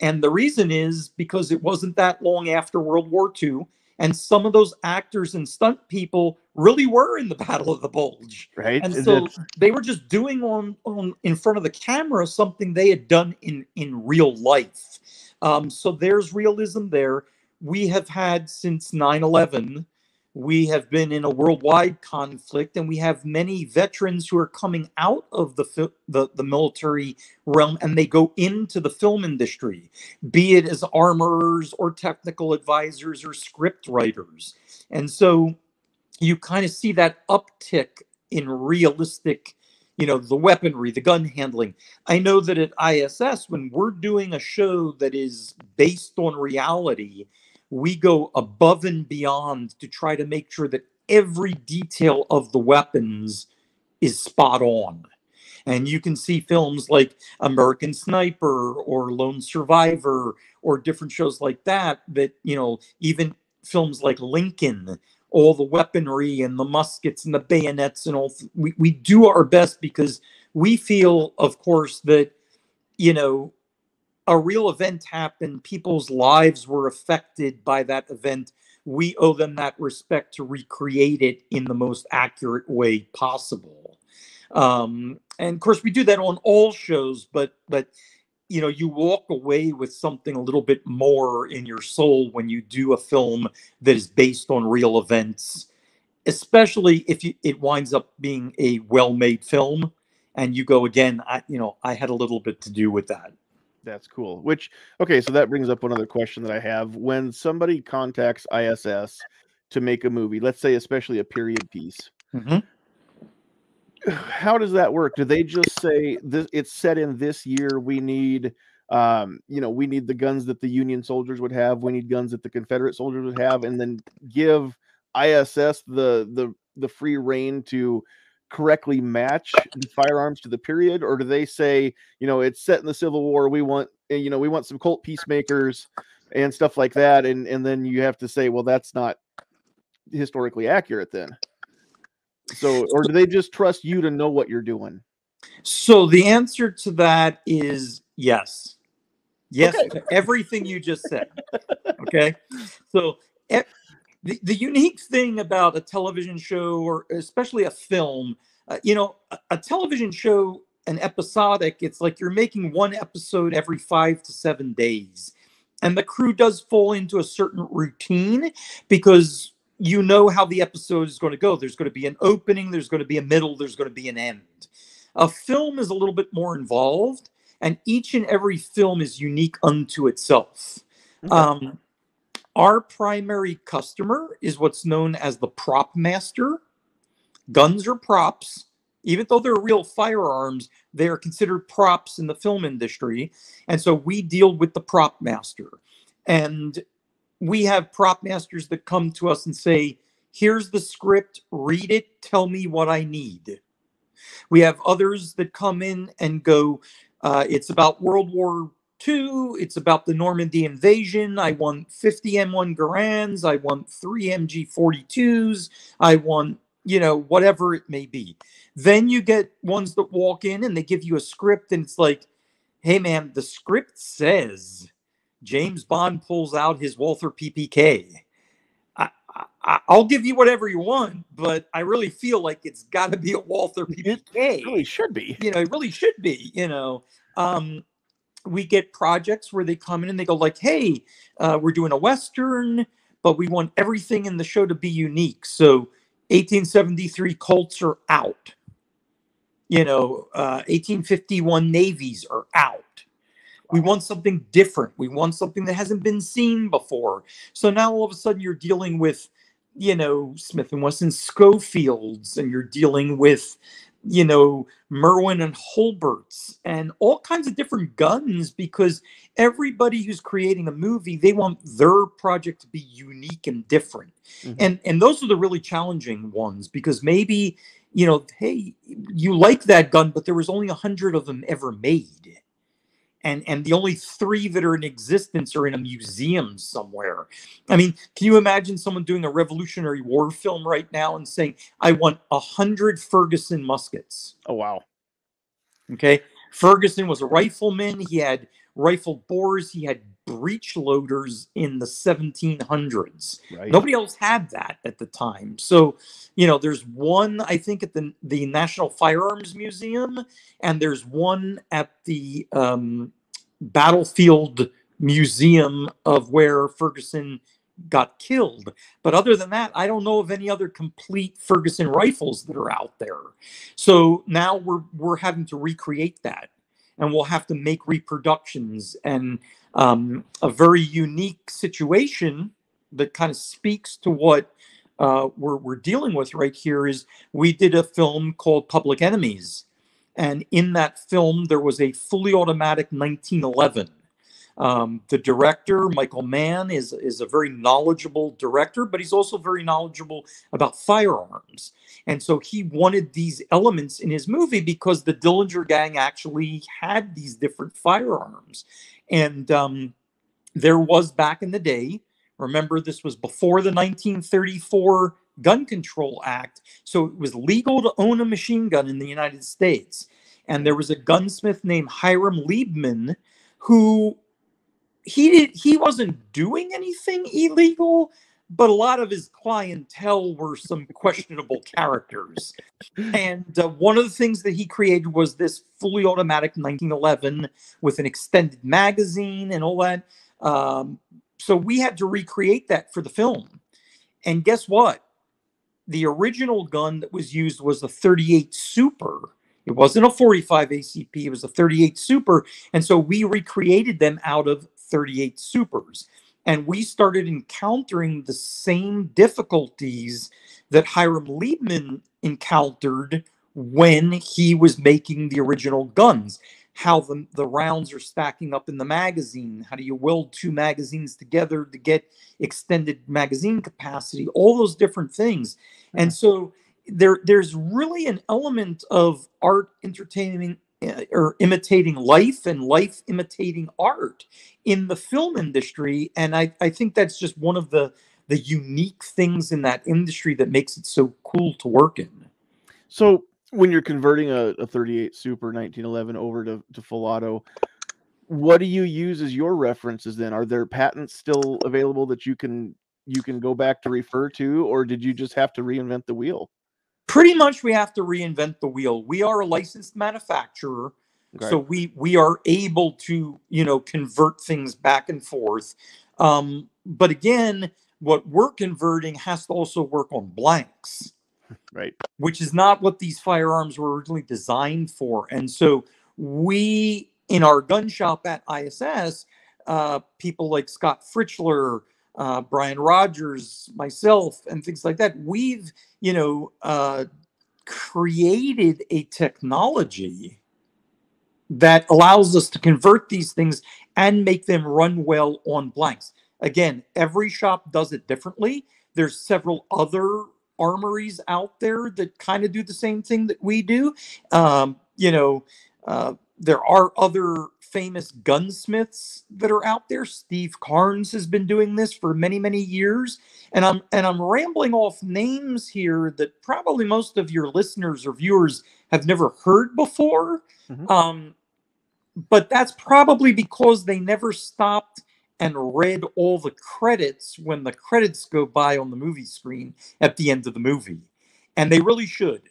And the reason is because it wasn't that long after World War II. And some of those actors and stunt people really were in the [LAUGHS] Battle of the Bulge. Right. And so they were just doing on, on in front of the camera something they had done in, in real life. Um, so there's realism there we have had since 9 11. We have been in a worldwide conflict, and we have many veterans who are coming out of the, the, the military realm and they go into the film industry, be it as armorers or technical advisors or script writers. And so you kind of see that uptick in realistic you know the weaponry the gun handling i know that at iss when we're doing a show that is based on reality we go above and beyond to try to make sure that every detail of the weapons is spot on. And you can see films like American Sniper or Lone Survivor or different shows like that, that, you know, even films like Lincoln, all the weaponry and the muskets and the bayonets and all, we, we do our best because we feel, of course, that, you know, a real event happened, people's lives were affected by that event. We owe them that respect to recreate it in the most accurate way possible. Um, and of course, we do that on all shows, but but you know, you walk away with something a little bit more in your soul when you do a film that is based on real events, especially if you, it winds up being a well-made film and you go again i you know i had a little bit to do with that That's cool. Which okay, so that brings up one other question that I have. When somebody contacts ISS to make a movie, let's say especially a period piece, Mhm. [SIGHS] how does that work? Do they just say this it's set in this year, we need um, you know, we need the guns that the Union soldiers would have, we need guns that the Confederate soldiers would have, and then give ISS the the the free reign to correctly match the firearms to the period, or do they say, you know, it's set in the Civil War, we want eh, you know, we want some Colt peacemakers and stuff like that, and and then you have to say, well, that's not historically accurate then. So, or do they just trust you to know what you're doing? so the answer to that is yes yes to everything you just said okay so the, the unique thing about a television show or especially a film uh, you know a, a television show an episodic it's like you're making one episode every five to seven days. And the crew does fall into a certain routine because you know how the episode is going to go. There's going to be an opening there's going to be a middle there's going to be an end. A film is a little bit more involved and each and every film is unique unto itself. Okay. um, our primary customer is what's known as the prop master. Guns are props. Even though they're real firearms, they are considered props in the film industry. And so we deal with the prop master. And we have prop masters that come to us and say, Here's the script, read it, tell me what I need. We have others that come in and go, uh, It's about World War two. It's about the Normandy invasion. I want 50 M1 Garands. I want three MG 42s. I want, you know, whatever it may be. Then you get ones that walk in and they give you a script, and it's like, hey, man, the script says James Bond pulls out his Walther PPK. I, I, I'll give you whatever you want, but I really feel like it's got to be a Walther PPK. It really should be. you know, it really should be, you know. Um, we get projects where they come in and they go like, "Hey, uh, we're doing a western, but we want everything in the show to be unique." So, 1873 Colts are out. You know, uh, 1851 Navies are out. We want something different. We want something that hasn't been seen before. So now all of a sudden you're dealing with, you know, Smith and Wesson Schofields, and you're dealing with, you know, Merwin and Hulberts and all kinds of different guns because everybody who's creating a movie, they want their project to be unique and different. Mhm. And and those are the really challenging ones because maybe, you know, hey, you like that gun, but there was only a hundred of them ever made. And and the only three that are in existence are in a museum somewhere. I mean, can you imagine someone doing a Revolutionary War film right now and saying, I want a hundred Ferguson muskets? Oh wow. Okay. Ferguson was a rifleman. He had rifled bores. He had breech loaders in the 1700s. Right. Nobody else had that at the time. So, you know, there's one, I think, at the, the National Firearms Museum, and there's one at the um, Battlefield Museum of where Ferguson got killed. But other than that, I don't know of any other complete Ferguson rifles that are out there. So now we're we're having to recreate that, and we'll have to make reproductions and um, a very unique situation that kind of speaks to what uh, we're we're dealing with right here. Is we did a film called Public Enemies, and in that film there was a fully automatic 1911. Um, the director, Michael Mann, is, is a very knowledgeable director, but he's also very knowledgeable about firearms. And so he wanted these elements in his movie because the Dillinger Gang actually had these different firearms. And um, there was back in the day, remember, this was before the 1934 Gun Control Act. So it was legal to own a machine gun in the United States. And there was a gunsmith named Hyman Lebman who he did he wasn't doing anything illegal, but a lot of his clientele were some questionable characters. And uh, one of the things that he created was this fully automatic 1911 with an extended magazine and all that. Um, so we had to recreate that for the film. And guess what? The original gun that was used was a 38 Super. It wasn't a 45 ACP, it was a 38 Super. And so we recreated them out of 38 Supers. And we started encountering the same difficulties that Hyman Lebman encountered when he was making the original guns how the, the rounds are stacking up in the magazine. How do you weld two magazines together to get extended magazine capacity? All those different things. And so there there's really an element of art entertaining uh, Uh, or imitating life and life imitating art in the film industry. And I, I think that's just one of the the unique things in that industry that makes it so cool to work in. So when you're converting a, a 38 Super 1911 over to, to full auto, what do you use as your references then? Are there patents still available that you can you can go back to refer to, or did you just have to reinvent the wheel? Pretty much we have to reinvent the wheel. We are a licensed manufacturer. So we we are able to, you know, convert things back and forth. Um, but again, what we're converting has to also work on blanks [LAUGHS] right which is not what these firearms were originally designed for and so we in our gun shop at iss uh, people like scott fritzler uh, brian rogers myself and things like that. We've you know uh, created a technology that allows us to convert these things and make them run well on blanks. Again every shop does it differently. There's several other armories out there that kind of do the same thing that we do. Um, you know, uh, there are other famous gunsmiths that are out there. Steve Carnes has been doing this for many, many years, and I'm and I'm rambling off names here that probably most of your listeners or viewers have never heard before. Mm-hmm. Um, but that's probably because they never stopped and read all the credits when the credits go by on the movie screen at the end of the movie. And they really should,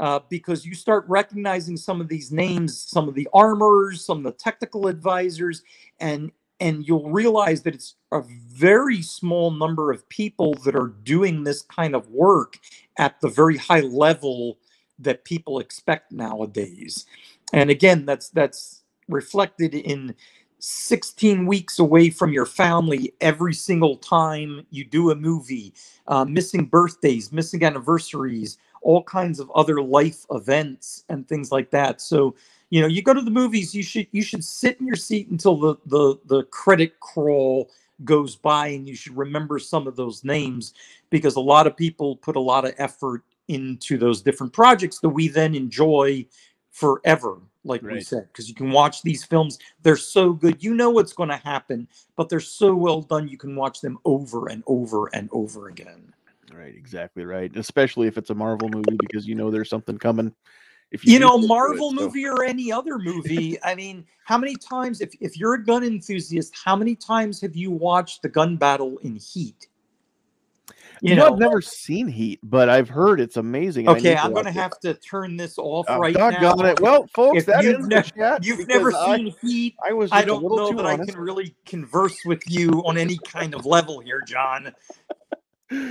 uh, because you start recognizing some of these names, some of the armors, some of the technical advisors, and and you'll realize that it's a very small number of people that are doing this kind of work at the very high level that people expect nowadays. And again, that's that's reflected in 16 weeks away from your family every single time you do a movie, uh, missing birthdays, missing anniversaries, all kinds of other life events and things like that. So, you know, you go to the movies, you should you should sit in your seat until the the the credit crawl goes by and you should remember some of those names because a lot of people put a lot of effort into those different projects that we then enjoy forever like right. we said, because you can watch these films. They're so good. You know what's going to happen, but they're so well done. You can watch them over and over and over again. Right, exactly right. Especially if it's a Marvel movie, because you know there's something coming. If you, you know, Marvel it, movie so. or any other movie. I mean, how many times, if, if you're a gun enthusiast, how many times have you watched the gun battle in Heat? You, you know, know, I've never seen Heat, but I've heard it's amazing. Okay, I'm going to have to turn this off oh, right now. It. Well, folks, if that you've, you've never seen I, Heat. I was. I don't know that honest. I can really converse with you on any kind of level here, John.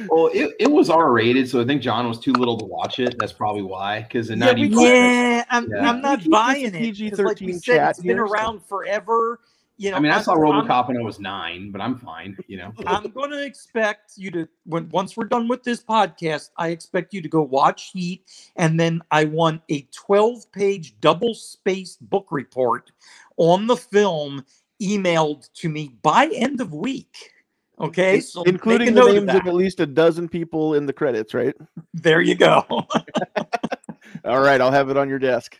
Well, it, it was R rated, so I think John was too little to watch it. That's probably why. Because in yeah, yeah, I'm, yeah. I'm not buying it. PG thirteen like said, it's been around so. forever you know, I mean, I saw RoboCop when I was nine, but I'm fine. You know, [LAUGHS] I'm going to expect you to when once we're done with this podcast, I expect you to go watch Heat, and then I want a 12 page double spaced book report on the film emailed to me by end of week. Okay, so including the note of names of at least a dozen people in the credits, right? There you go. [LAUGHS] All right, I'll have it on your desk.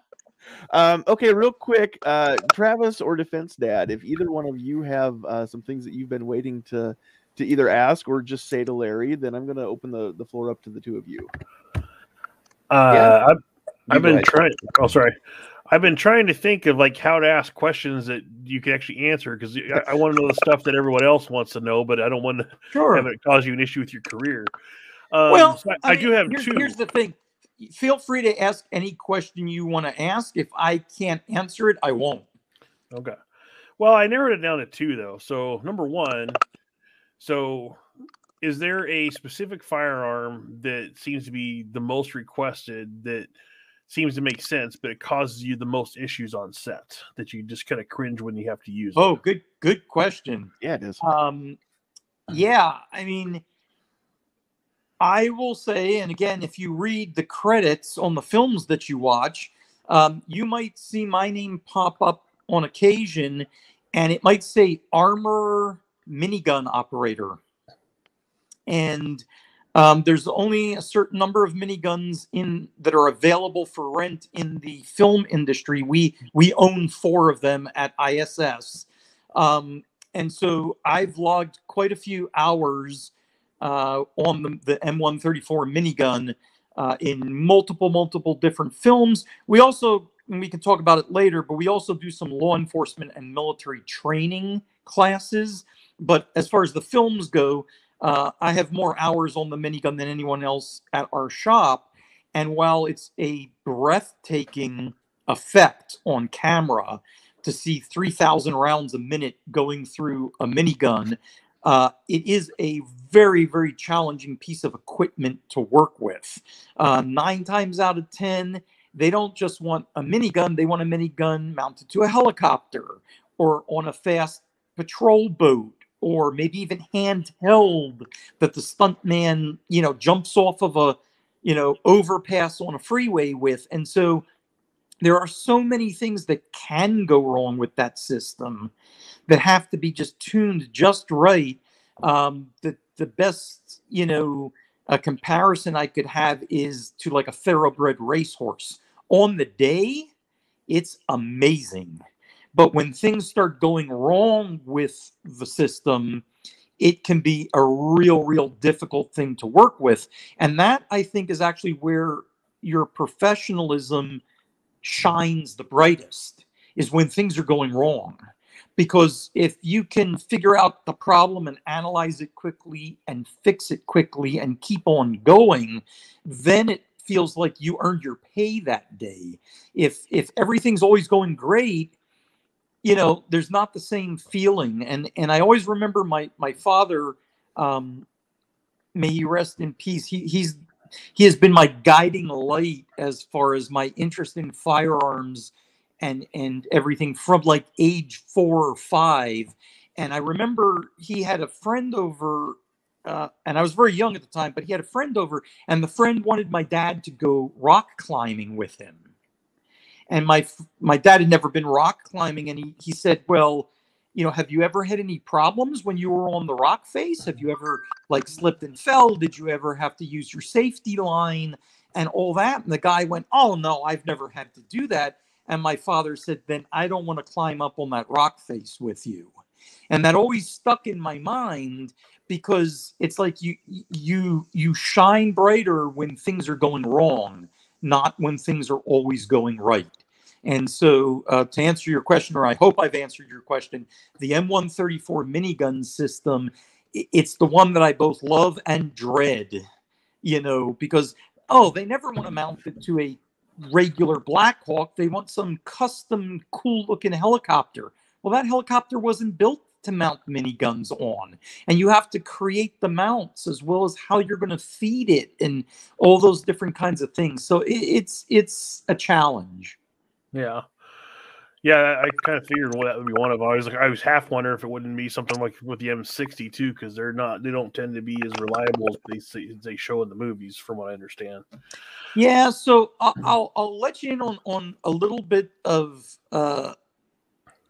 [LAUGHS] um, okay, real quick, uh, Travis or Defense Dad, if either one of you have uh, some things that you've been waiting to to either ask or just say to Larry, then I'm going to open the, the floor up to the two of you. Uh, I've, I've been trying. Oh, sorry. I've been trying to think of like how to ask questions that you can actually answer because I, I want to know the stuff that everyone else wants to know, but I don't want to sure. have it cause you an issue with your career. Um, well, so I, I do mean, have here's, two. Here's the thing. Feel free to ask any question you want to ask. If I can't answer it, I won't. Okay. Well, I narrowed it down to two though. So number one, so is there a specific firearm that seems to be the most requested that seems to make sense, but it causes you the most issues on set that you just kind of cringe when you have to use it? Oh, good, good question. Yeah, it is. Um, yeah, I mean, I will say, and again, if you read the credits on the films that you watch, um, you might see my name pop up on occasion, and it might say armor minigun operator. And um, there's only a certain number of miniguns in that are available for rent in the film industry. We we own four of them at ISS. Um, and so I've logged quite a few hours uh, on the, the M134 minigun uh, in multiple, multiple different films. We also, and we can talk about it later, but we also do some law enforcement and military training classes. But as far as the films go, uh, I have more hours on the minigun than anyone else at our shop. And while it's a breathtaking effect on camera, to see 3,000 rounds a minute going through a minigun. Uh, it is a very, very challenging piece of equipment to work with. Uh, nine times out of 10, they don't just want a minigun, they want a minigun mounted to a helicopter or on a fast patrol boat or maybe even handheld that the stuntman, you know, jumps off of a, you know, overpass on a freeway with. And so there are so many things that can go wrong with that system that have to be just tuned just right. Um, the the best you know a comparison I could have is to like a thoroughbred racehorse. On the day, it's amazing, but when things start going wrong with the system, it can be a real, real difficult thing to work with. And that I think is actually where your professionalism shines the brightest is when things are going wrong. Because if you can figure out the problem and analyze it quickly and fix it quickly and keep on going, then it feels like you earned your pay that day. If if everything's always going great, you know, there's not the same feeling. And and I always remember my my father, um, may he rest in peace. He he's he has been my guiding light as far as my interest in firearms and and everything from like age four or five and i remember he had a friend over uh, and i was very young at the time but he had a friend over and the friend wanted my dad to go rock climbing with him and my my dad had never been rock climbing and he, he said well you know have you ever had any problems when you were on the rock face? Have you ever like slipped and fell? Did you ever have to use your safety line? And all that. And the guy went oh no i've never had to do that. And my father said then i don't want to climb up on that rock face with you. And that always stuck in my mind because it's like you you you shine brighter when things are going wrong not when things are always going right and so, uh, to answer your question, or I hope I've answered your question, the M134 minigun system, it's the one that I both love and dread, you know, because, oh, they never want to mount it to a regular Blackhawk. They want some custom, cool looking helicopter. Well, that helicopter wasn't built to mount miniguns on. And you have to create the mounts as well as how you're going to feed it and all those different kinds of things. So it, it's it's a challenge. Yeah. Yeah, I, kind of figured what that would be one of. 'em. I was like, I was half wondering if it wouldn't be something like with the M60 too, because they're not, they don't tend to be as reliable as they as they show in the movies, from what I understand. Yeah, so I'll, I'll I'll let you in on on a little bit of uh,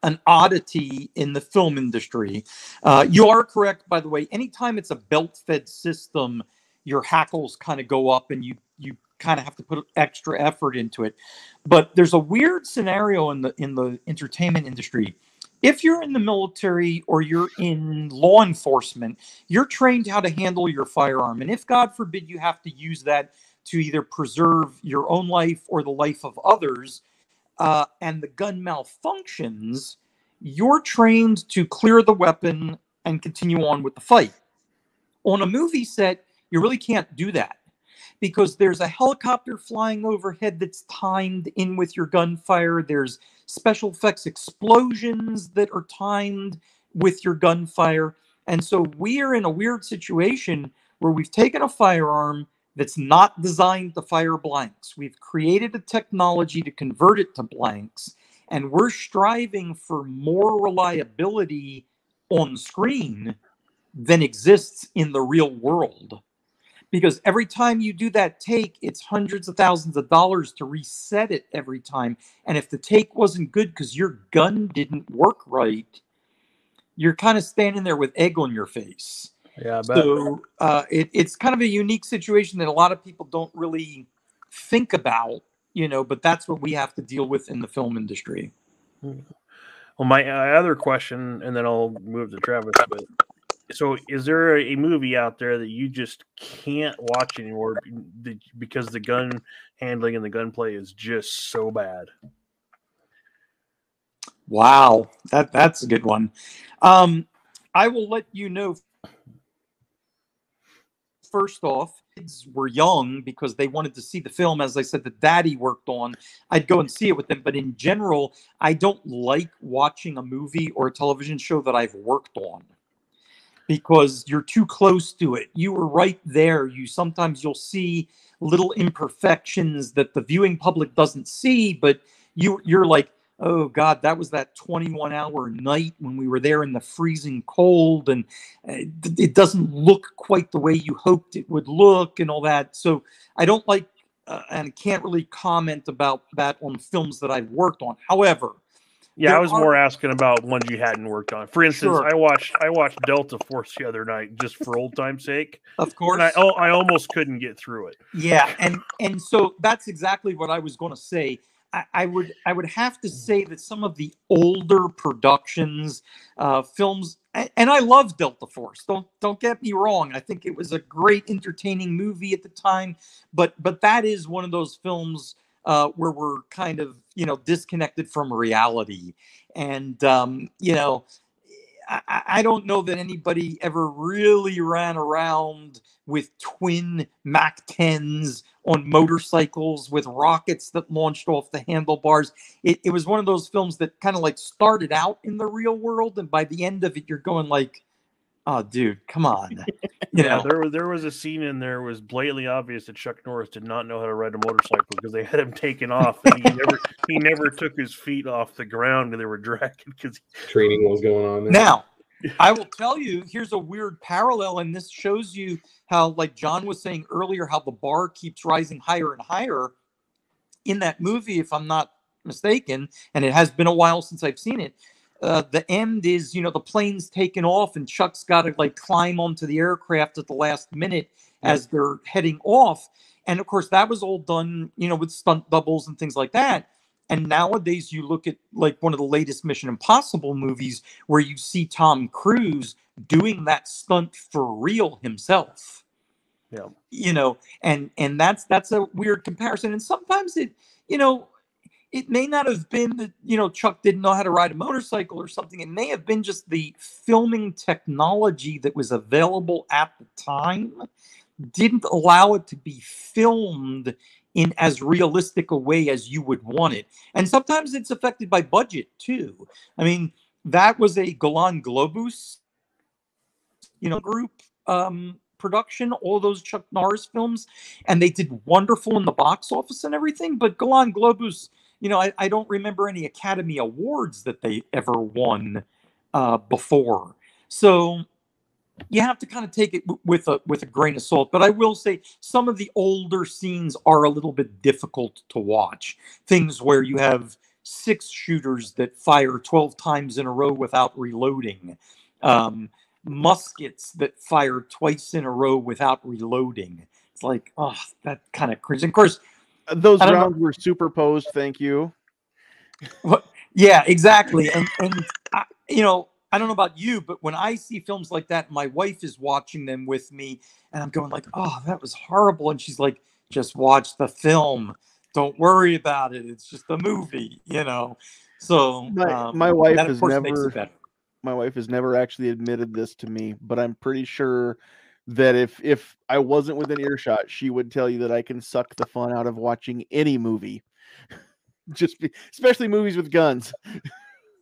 an oddity in the film industry. Uh, you are correct, by the way. Anytime it's a belt-fed system, your hackles kind of go up, and you you kind of have to put extra effort into it. But there's a weird scenario in the in the entertainment industry. If you're in the military or you're in law enforcement, you're trained how to handle your firearm, and if God forbid you have to use that to either preserve your own life or the life of others, uh, and the gun malfunctions, you're trained to clear the weapon and continue on with the fight. On a movie set, you really can't do that because there's a helicopter flying overhead that's timed in with your gunfire. There's special effects explosions that are timed with your gunfire. And so we are in a weird situation where we've taken a firearm that's not designed to fire blanks. We've created a technology to convert it to blanks, and we're striving for more reliability on screen than exists in the real world. Because every time you do that take, it's hundreds of thousands of dollars to reset it every time. And if the take wasn't good because your gun didn't work right, you're kind of standing there with egg on your face. Yeah, so uh, it, it's kind of a unique situation that a lot of people don't really think about, you know, but that's what we have to deal with in the film industry. Well, my uh, other question, and then I'll move to Travis. But so, is there a movie out there that you just can't watch anymore because the gun handling and the gunplay is just so bad? Wow, that that's a good one. Um, I will let you know first off, kids were young because they wanted to see the film, as I said, that daddy worked on. I'd go and see it with them. But in general, I don't like watching a movie or a television show that I've worked on because you're too close to it. You were right there. You sometimes you'll see little imperfections that the viewing public doesn't see, but you you're like, oh god that was that 21 hour night when we were there in the freezing cold and uh, it doesn't look quite the way you hoped it would look and all that so i don't like uh, and can't really comment about that on films that i've worked on however yeah, I was are... more asking about ones you hadn't worked on. For instance, sure. I watched I watched Delta Force the other night just for old time's sake. Of course, I oh, I almost couldn't get through it. Yeah, and and so that's exactly what I was going to say. I, would I would have to say that some of the older productions, uh, films, and, and I love Delta Force. Don't don't get me wrong. I think it was a great, entertaining movie at the time. But but that is one of those films uh, where we're kind of you know disconnected from reality, and um, you know. I, I don't know that anybody ever really ran around with twin Mac 10s on motorcycles with rockets that launched off the handlebars. It, it was one of those films that kind of like started out in the real world, and by the end of it, you're going like, "Oh, dude, come on!" [LAUGHS] You yeah, know, there was there was a scene in there was blatantly obvious that Chuck Norris did not know how to ride a motorcycle because they had him taken off, and he never he never [LAUGHS] took his feet off the ground, and they were dragging because training was going on. There. Now, [LAUGHS] I will tell you, here's a weird parallel, and this shows you how, like John was saying earlier, how the bar keeps rising higher and higher. In that movie, if I'm not mistaken, and it has been a while since I've seen it, uh, the end is, you know, the plane's taken off, and Chuck's got to like climb onto the aircraft at the last minute as they're heading off. And of course, that was all done, you know, with stunt doubles and things like that. And nowadays, you look at like one of the latest Mission Impossible movies where you see Tom Cruise doing that stunt for real himself. Yeah. You know, and and that's that's a weird comparison. And sometimes it, you know, it may not have been that you know Chuck didn't know how to ride a motorcycle or something. It may have been just the filming technology that was available at the time didn't allow it to be filmed in as realistic a way as you would want it. And sometimes it's affected by budget too. I mean, that was a Golan Globus, you know, group um, production, all those Chuck Norris films, and they did wonderful in the box office and everything. But Golan Globus, you know, I, I don't remember any Academy Awards that they ever won uh, before. So you have to kind of take it with a with a grain of salt but i will say some of the older scenes are a little bit difficult to watch things where you have six shooters that fire 12 times in a row without reloading, um, muskets that fire twice in a row without reloading. It's like, oh, that kind of. And of course, those rounds know. were superposed. Thank you. yeah, exactly. And and I, you know, I don't know about you, but when I see films like that, my wife is watching them with me, and I'm going like, "Oh, that was horrible," and she's like, "Just watch the film. Don't worry about it. It's just a movie," you know. So my, um, my wife has never my wife has never actually admitted this to me, but I'm pretty sure that if if I wasn't within earshot, she would tell you that I can suck the fun out of watching any movie. [LAUGHS] Just be, especially movies with guns.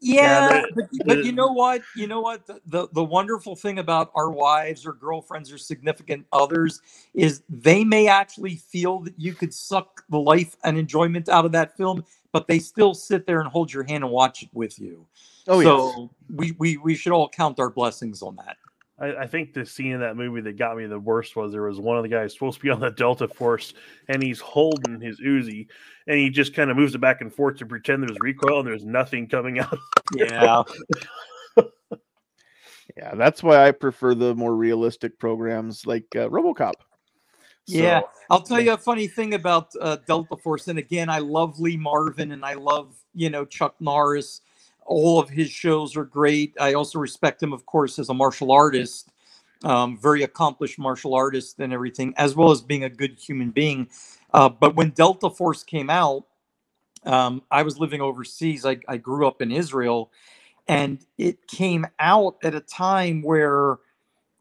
Yeah, yeah but, but, you know what? You know what? The, the, the wonderful thing about our wives or girlfriends or significant others is they may actually feel that you could suck the life and enjoyment out of that film, but they still sit there and hold your hand and watch it with you. Oh, so yes. we, we we should all count our blessings on that. I, I, think the scene in that movie that got me the worst was there was one of the guys supposed to be on the Delta Force and he's holding his Uzi and he just kind of moves it back and forth to pretend there's recoil and there's nothing coming out. [LAUGHS] Yeah. yeah, that's why I prefer the more realistic programs like uh, RoboCop. So, yeah, I'll tell you a funny thing about uh, Delta Force. And again, I love Lee Marvin and I love, you know, Chuck Norris all of his shows are great. I also respect him, of course, as a martial artist, um, very accomplished martial artist and everything, as well as being a good human being. Uh, but when Delta Force came out, um, I was living overseas. I, I grew up in Israel, and it came out at a time where,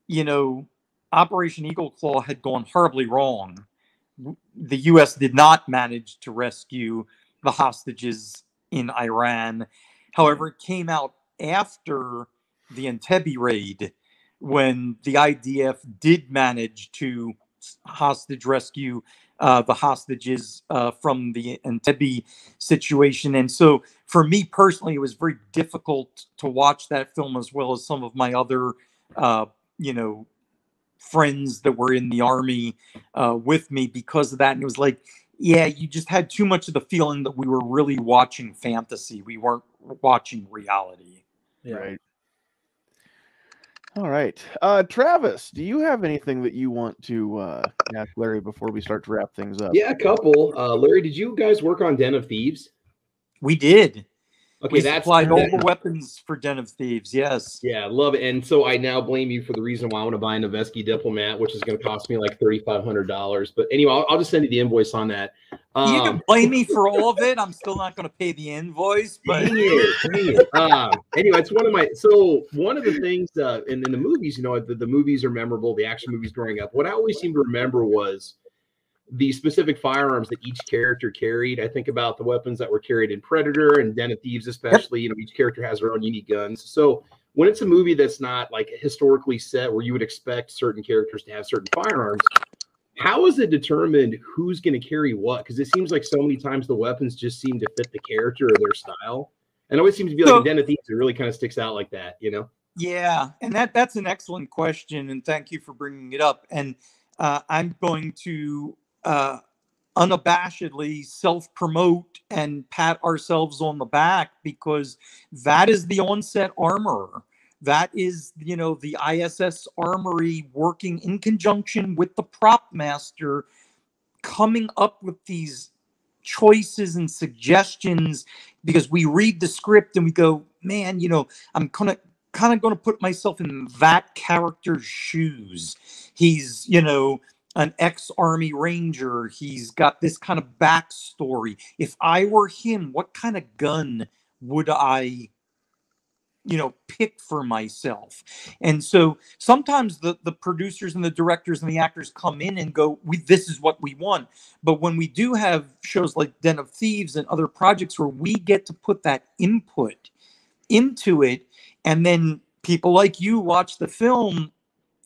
you know, Operation Eagle Claw had gone horribly wrong. The U.S. did not manage to rescue the hostages in Iran However, it came out after the Entebbe raid when the IDF did manage to hostage rescue uh, the hostages uh, from the Entebbe situation. And so, for me personally, it was very difficult to watch that film as well as some of my other, uh, you know, friends that were in the army uh, with me because of that. And it was like, yeah, you just had too much of the feeling that we were really watching fantasy. We weren't watching reality. Yeah. Right. All right. Uh, Travis, do you have anything that you want to uh, ask Larry before we start to wrap things up? Yeah, a couple. Uh, Larry, did you guys work on Den of Thieves? We did. Okay, we that's supplied all the weapons for Den of Thieves. Yes. Yeah, love it. And so I now blame you for the reason why I want to buy a Noveske Diplomat, which is going to cost me like thirty five hundred dollars. But anyway, I'll, I'll, just send you the invoice on that. Um, you can um, blame me for all of it. I'm still not going to pay the invoice. But dang it, dang it. Um, anyway, it's one of my. So one of the things uh, in, in the movies, you know, the, the movies are memorable. The action movies growing up. What I always seem to remember was the specific firearms that each character carried. I think about the weapons that were carried in Predator and Den of Thieves, especially. You know, each character has their own unique guns. So when it's a movie that's not like historically set where you would expect certain characters to have certain firearms, how is it determined who's going to carry what? Because it seems like so many times the weapons just seem to fit the character or their style. And it always seems to be like so, Den of Thieves, it really kind of sticks out like that, you know? Yeah, and that that's an excellent question, and thank you for bringing it up. And uh, I'm going to uh, unabashedly self promote and pat ourselves on the back because that is the onset armorer. That is, you know, the ISS armory working in conjunction with the prop master, coming up with these choices and suggestions because we read the script and we go, man, you know, I'm kind of kind of going to put myself in that character's shoes. He's, you know, an ex army ranger. He's got this kind of backstory. If I were him, what kind of gun would I, you know, pick for myself? And so sometimes the, the producers and the directors and the actors come in and go, we, this is what we want. But when we do have shows like Den of Thieves and other projects where we get to put that input into it, and then people like you watch the film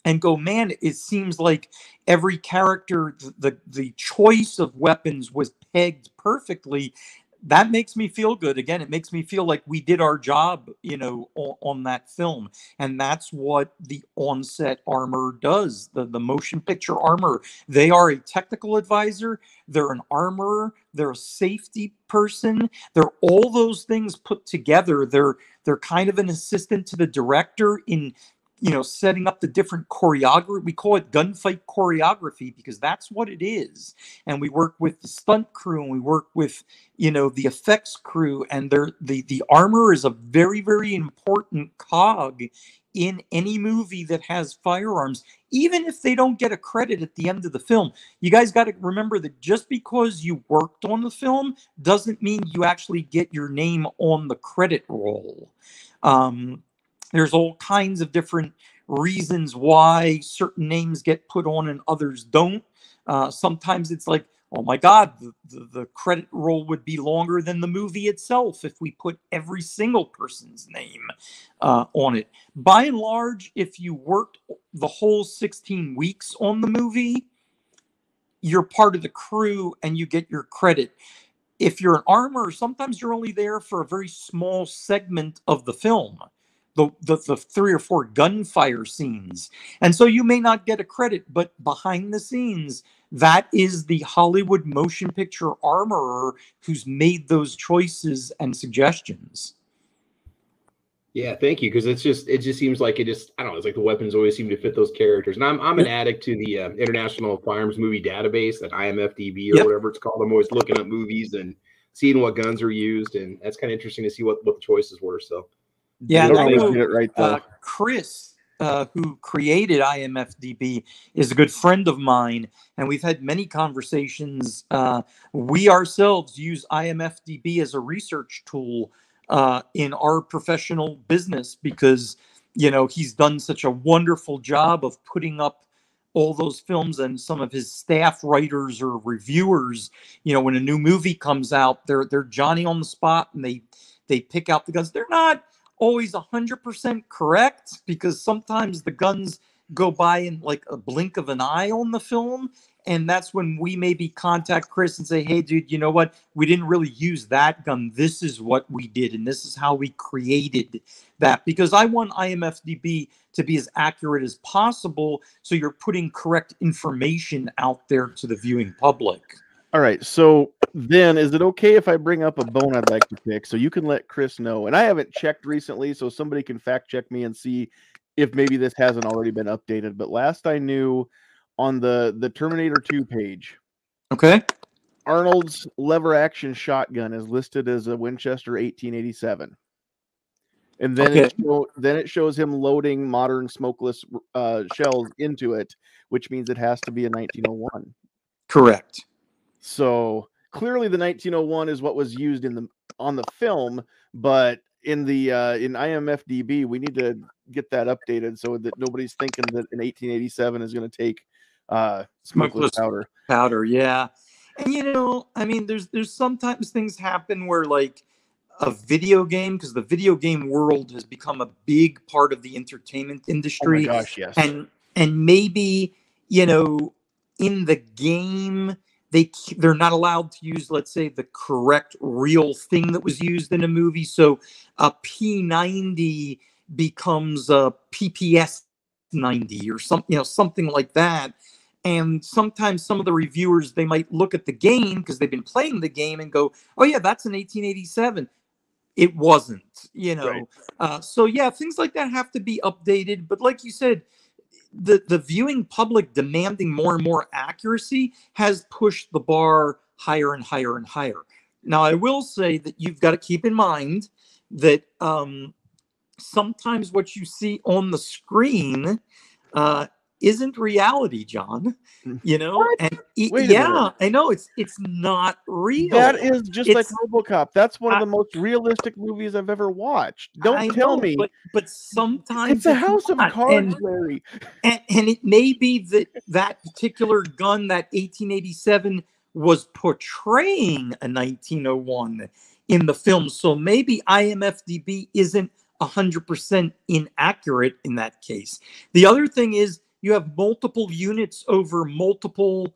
and go, man, it seems like every character, the the choice of weapons was pegged perfectly. that makes me feel good. Again it makes me feel like we did our job you know on, on, that film. And that's what the onset armor does the the motion picture armor. They are a technical advisor. They're an armorer. They're a safety person. They're all those things put together. They're they're kind of an assistant to the director in you know, setting up the different choreography. We call it gunfight choreography because that's what it is. And we work with the stunt crew and we work with, you know, the effects crew. And the the armor is a very, very important cog in any movie that has firearms, even if they don't get a credit at the end of the film. You guys got to remember that just because you worked on the film doesn't mean you actually get your name on the credit roll. Um, there's all kinds of different reasons why certain names get put on and others don't. Uh, sometimes it's like, oh my God, the, the, the, credit roll would be longer than the movie itself if we put every single person's name uh, on it. By and large, if you worked the whole 16 weeks on the movie, you're part of the crew and you get your credit. If you're an armor, sometimes you're only there for a very small segment of the film the, the, the three or four gunfire scenes. And so you may not get a credit, but behind the scenes, that is the Hollywood motion picture armorer who's made those choices and suggestions. Yeah, thank you. Because it's just it just seems like it just I don't know. It's like the weapons always seem to fit those characters. And I'm I'm an addict to the uh, International Firearms Movie Database, that IMFDB or yep. whatever it's called. I'm always looking up movies and seeing what guns are used, and that's kind of interesting to see what what the choices were. So yeah, I know, it right there. Uh, Chris, uh, who created IMFDB, is a good friend of mine, and we've had many conversations. Uh, we ourselves use IMFDB as a research tool uh, in our professional business because you know he's done such a wonderful job of putting up all those films and some of his staff writers or reviewers you know when a new movie comes out they're they're johnny on the spot and they they pick out the guns they're not always 100% correct because sometimes the guns go by in like a blink of an eye on the film and that's when we maybe contact Chris and say, "Hey, dude, you know what? We didn't really use that gun. This is what we did, and this is how we created that." Because I want IMFDB to be as accurate as possible, so you're putting correct information out there to the viewing public. All right. So then, is it okay if I bring up a bone I'd like to pick so you can let Chris know? And I haven't checked recently, so somebody can fact check me and see if maybe this hasn't already been updated. But last I knew, on the the Terminator 2 page, okay, Arnold's lever action shotgun is listed as a Winchester 1887. And then okay. it show, then it shows him loading modern smokeless uh, shells into it, which means it has to be a 1901. Correct. So clearly, the 1901 is what was used in the on the film, but in the uh, in IMFDB, we need to get that updated so that nobody's thinking that in 1887 is going to take uh, smokeless, powder. Powder, yeah. And you know, I mean, there's there's sometimes things happen where like a video game because the video game world has become a big part of the entertainment industry. Oh my gosh, yes. And and maybe you know in the game they they're not allowed to use let's say the correct real thing that was used in a movie. So a p90 becomes a pps 90 or something you know something like that. And sometimes some of the reviewers they might look at the game because they've been playing the game and go oh yeah that's an 1887 it wasn't you know? Right. uh, so yeah things like that have to be updated. But like you said the the viewing public demanding more and more accuracy has pushed the bar higher and higher and higher. Now, I will say that you've got to keep in mind that um, sometimes what you see on the screen uh, isn't reality, John. Mm. You know, and yeah, I know it's it's not real. That is just it's, like RoboCop. That's one of the most realistic movies I've ever watched. Don't I tell know, me. But but sometimes it's a house of cards, and, Larry. And, and it may be that that particular gun, that 1887, was portraying a 1901 in the film. So maybe IMFDB isn't 100% inaccurate in that case. The other thing is you have multiple units over multiple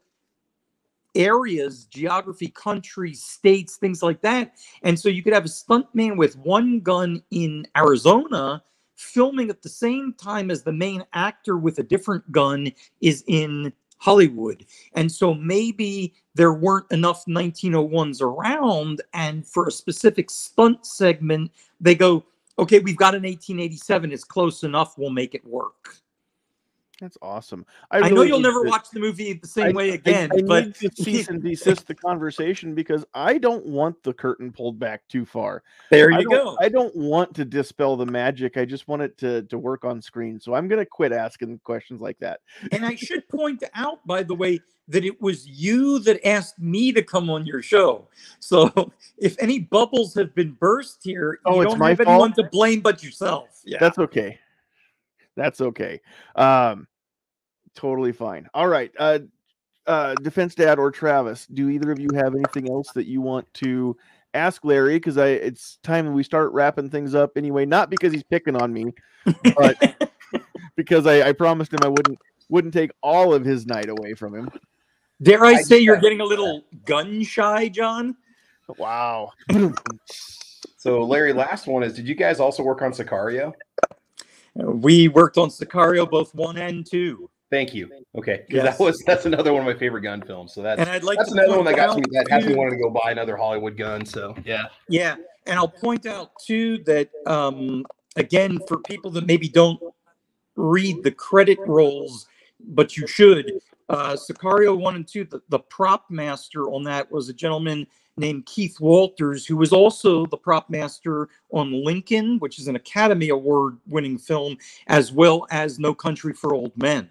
areas, geography, countries, states, things like that. And so you could have a stuntman with one gun in Arizona filming at the same time as the main actor with a different gun is in Hollywood. And so maybe there weren't enough 1901s around. And for a specific stunt segment, they go, okay, we've got an 1887. It's close enough. We'll make it work. That's awesome. I, know you'll never to- watch the movie the same I- way I- again, I, but need to [LAUGHS] cease and desist the conversation because I don't want the curtain pulled back too far. there you don't- go. I don't want to dispel the magic. I just want it to to work on screen. So I'm gonna quit asking questions like that. and I should point out, by the way, that it was you that asked me to come on your show. So [LAUGHS] if any bubbles have been burst here, Oh, you it's don't my have fault? anyone to blame but yourself. Yeah. That's okay. That's okay. Um, totally fine. All right. Uh, uh, Defense Dad or Travis, do either of you have anything else that you want to ask Larry? Because I, it's time we start wrapping things up anyway. Not because he's picking on me, but [LAUGHS] because I, I promised him I wouldn't wouldn't take all of his night away from him. Dare I, I say you're [LAUGHS] getting a little gun shy, John? Wow. [LAUGHS] So, Larry, last one is: Did you guys also work on Sicario? We worked on Sicario both one and two. Thank you. Okay, 'cause Yes. that was that's another one of my favorite gun films. So that's And I'd like that's to another one that got me that has me too- wanting to go buy another Hollywood gun. So yeah, Yeah, and I'll point out too that um, again for people that maybe don't read the credit rolls, but you should. Uh, Sicario one and two, the, the prop master on that was a gentleman named Keith Walters, who was also the prop master on Lincoln, which is an Academy Award winning film, as well as No Country for Old Men.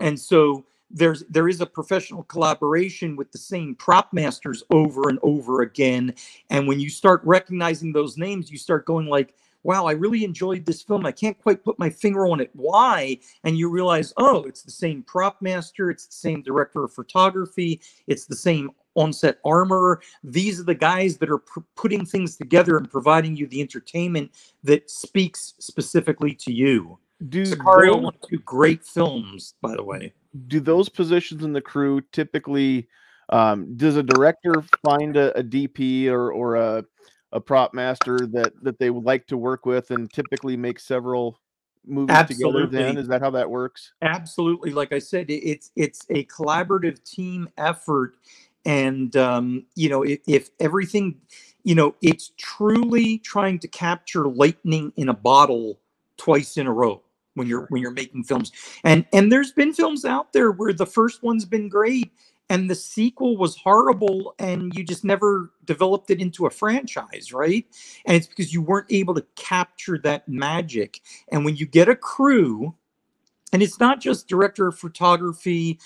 And so there's there is a professional collaboration with the same prop masters over and over again. And when you start recognizing those names you start going like wow i really enjoyed this film. I can't quite put my finger on it. Why? And you realize oh it's the same prop master. It's the same director of photography. It's the same on-set armor these are the guys that are pr- putting things together and providing you the entertainment that speaks specifically to you Do sicario one two great films by the way. Do those positions in the crew typically um, does a director find a, a DP or or a a prop master that that they would like to work with and typically make several movies together then? Is that how that works? Absolutely. Like i said it's it's a collaborative team effort and um you know if, if everything you know it's truly trying to capture lightning in a bottle twice in a row when you're when you're making films. And and there's been films out there where the first one's been great and the sequel was horrible and you just never developed it into a franchise right? And it's because you weren't able to capture that magic. And when you get a crew and it's not just director of photography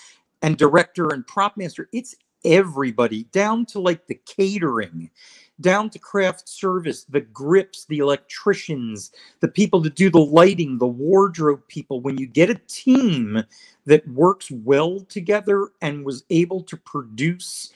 and director and prop master it's everybody down to like the catering down to craft service the grips the electricians the people that do the lighting the wardrobe people. When you get a team that works well together and was able to produce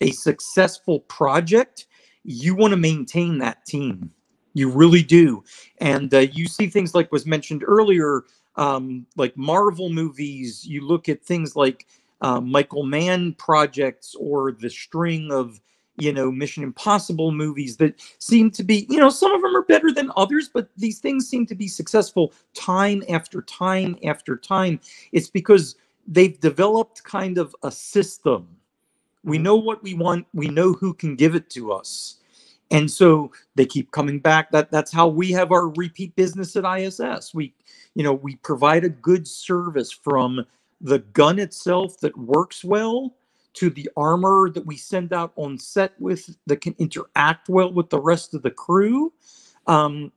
a successful project you want to maintain that team. You really do. And uh, you see things like was mentioned earlier um, like Marvel movies, you look at things like uh, Michael Mann projects or the string of you know Mission Impossible movies that seem to be you know some of them are better than others, but these things seem to be successful time after time after time. It's because they've developed kind of a system. We mm-hmm. know what we want. We know who can give it to us. And so they keep coming back. That that's how we have our repeat business at ISS. We, you know, we provide a good service from the gun itself that works well to the armor that we send out on set with that can interact well with the rest of the crew. Um,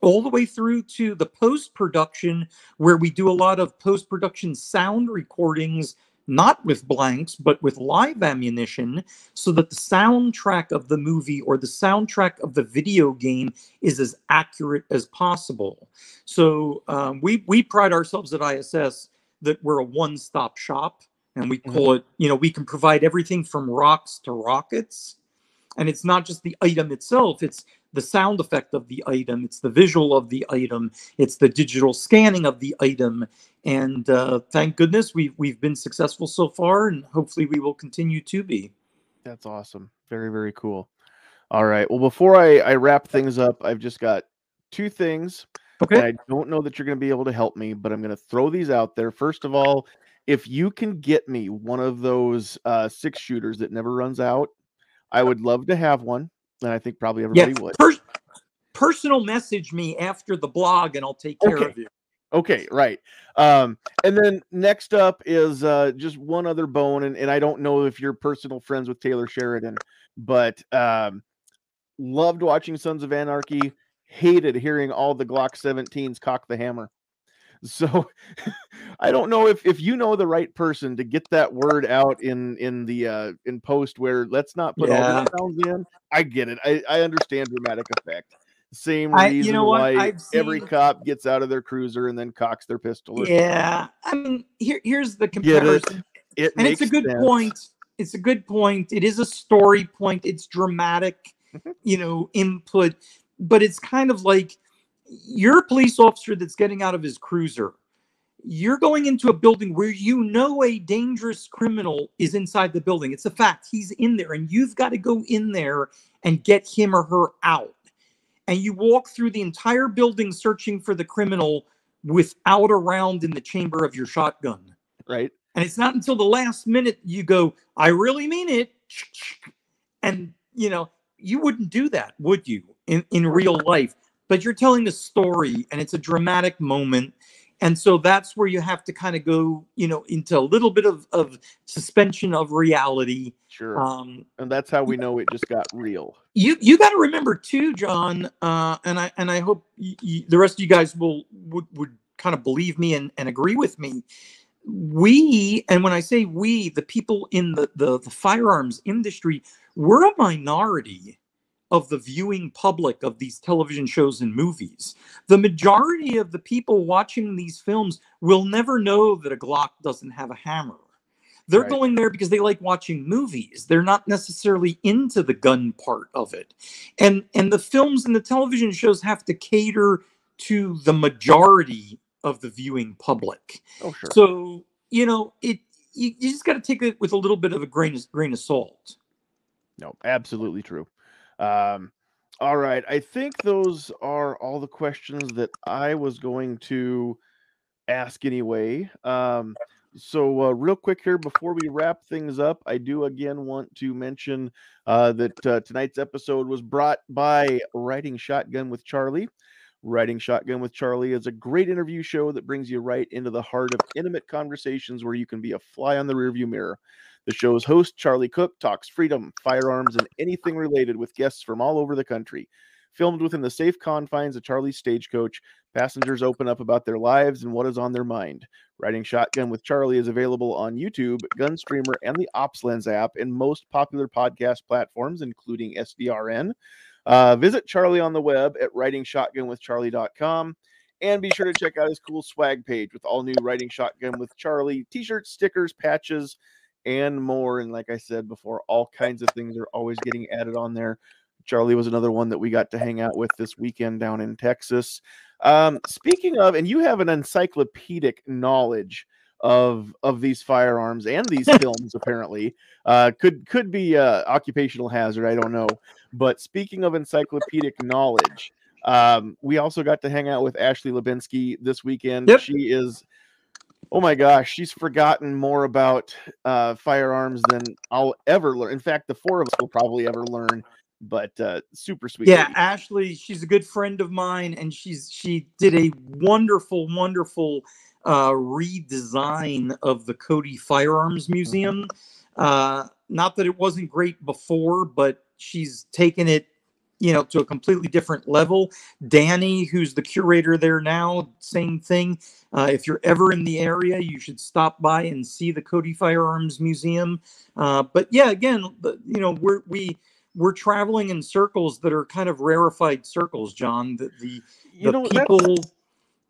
all the way through to the post production, where we do a lot of post production sound recordings, not with blanks, but with live ammunition, so that the soundtrack of the movie or the soundtrack of the video game is as accurate as possible. So um, we we pride ourselves at ISS that we're a one-stop shop, and we call it. You know, we can provide everything from rocks to rockets, and it's not just the item itself; it's the sound effect of the item, it's the visual of the item, it's the digital scanning of the item. And uh, thank goodness we've we've been successful so far, and hopefully we will continue to be. That's awesome. Very, very cool. All right. Well, before I, I wrap things up, I've just got two things. Okay. And I don't know that you're going to be able to help me, but I'm going to throw these out there. First of all, if you can get me one of those uh, six shooters that never runs out, I would love to have one. And I think probably everybody yeah, would. per- personal message me after the blog, and I'll take care Okay. of you. Okay, right. Um, and then next up is uh, just one other bone, and, and I don't know if you're personal friends with Taylor Sheridan, but um, loved watching Sons of Anarchy. Hated hearing all the Glock 17s cock the hammer. So [LAUGHS] I don't know if if you know the right person to get that word out in in the uh in post where let's not put all the sounds in. I get it. I, I understand dramatic effect. Same I- reason you know why I've every cop gets out of their cruiser and then cocks their pistol. Yeah, I mean, here here's the Get it. comparison. It and it's a good sense. point. It's a good point. It is a story point. It's dramatic, Mhm. you know, input, but it's kind of like you're a police officer that's getting out of his cruiser. You're going into a building where you know a dangerous criminal is inside the building. It's a fact. He's in there, and you've got to go in there and get him or her out. And you walk through the entire building searching for the criminal without a round in the chamber of your shotgun. right? And it's not until the last minute you go, I really mean it. And, you know, you wouldn't do that, would you, in, in real life? But you're telling a story and it's a dramatic moment. And so that's where you have to kind of go, you know, into a little bit of, of suspension of reality. Sure. Um, and that's how we know it just got real. you you got to remember too, John, uh, and I and I hope y- y- the rest of you guys will would, would kind of believe me and, and agree with me. We and when I say we, the people in the, the the firearms industry, we're a minority of the viewing public of these television shows and movies. The majority of the people watching these films will never know that a Glock doesn't have a hammer. They're Right. going there because they like watching movies. They're not necessarily into the gun part of it. And and the films and the television shows have to cater to the majority of the viewing public. Oh, sure. So, you know, it you, you just got to take it with a little bit of a grain of, grain of salt. No, absolutely true. Um, all right. I think those are all the questions that I was going to ask anyway. Um, so, uh, real quick here before we wrap things up, I do again want to mention uh, that uh, tonight's episode was brought by Riding Shotgun with Charlie. Riding Shotgun with Charlie is a great interview show that brings you right into the heart of intimate conversations where you can be a fly on the rearview mirror. The show's host, Charlie Cook, talks freedom, firearms, and anything related with guests from all over the country. Filmed within the safe confines of Charlie's stagecoach, passengers open up about their lives and what is on their mind. Riding Shotgun with Charlie is available on YouTube, Gunstreamer, and the OpsLens app, and most popular podcast platforms, including SDRN. Uh, visit Charlie on the web at ridingshotgunwithcharlie.com. And be sure to check out his cool swag page with all new Riding Shotgun with Charlie t shirts, stickers, patches, and more. And like I said before, all kinds of things are always getting added on there. Charlie was another one that we got to hang out with this weekend down in Texas. Um, speaking of, and you have an encyclopedic knowledge of of these firearms and these [LAUGHS] films apparently uh could could be uh occupational hazard i don't know but speaking of encyclopedic knowledge um we also got to hang out with ashley hlebinsky this weekend Yep. she is oh my gosh she's forgotten more about uh firearms than i'll ever learn in fact the four of us will probably ever learn but uh super sweet Yeah, lady. Ashley, she's a good friend of mine, and she's she did a wonderful, wonderful uh, redesign of the Cody Firearms Museum. Uh, not that it wasn't great before, but she's taken it, you know, to a completely different level. Danny, who's the curator there now, same thing. Uh, if you're ever in the area, you should stop by and see the Cody Firearms Museum. Uh, but yeah, again, you know, we're we we're traveling in circles that are kind of rarefied circles, John. The the, know people,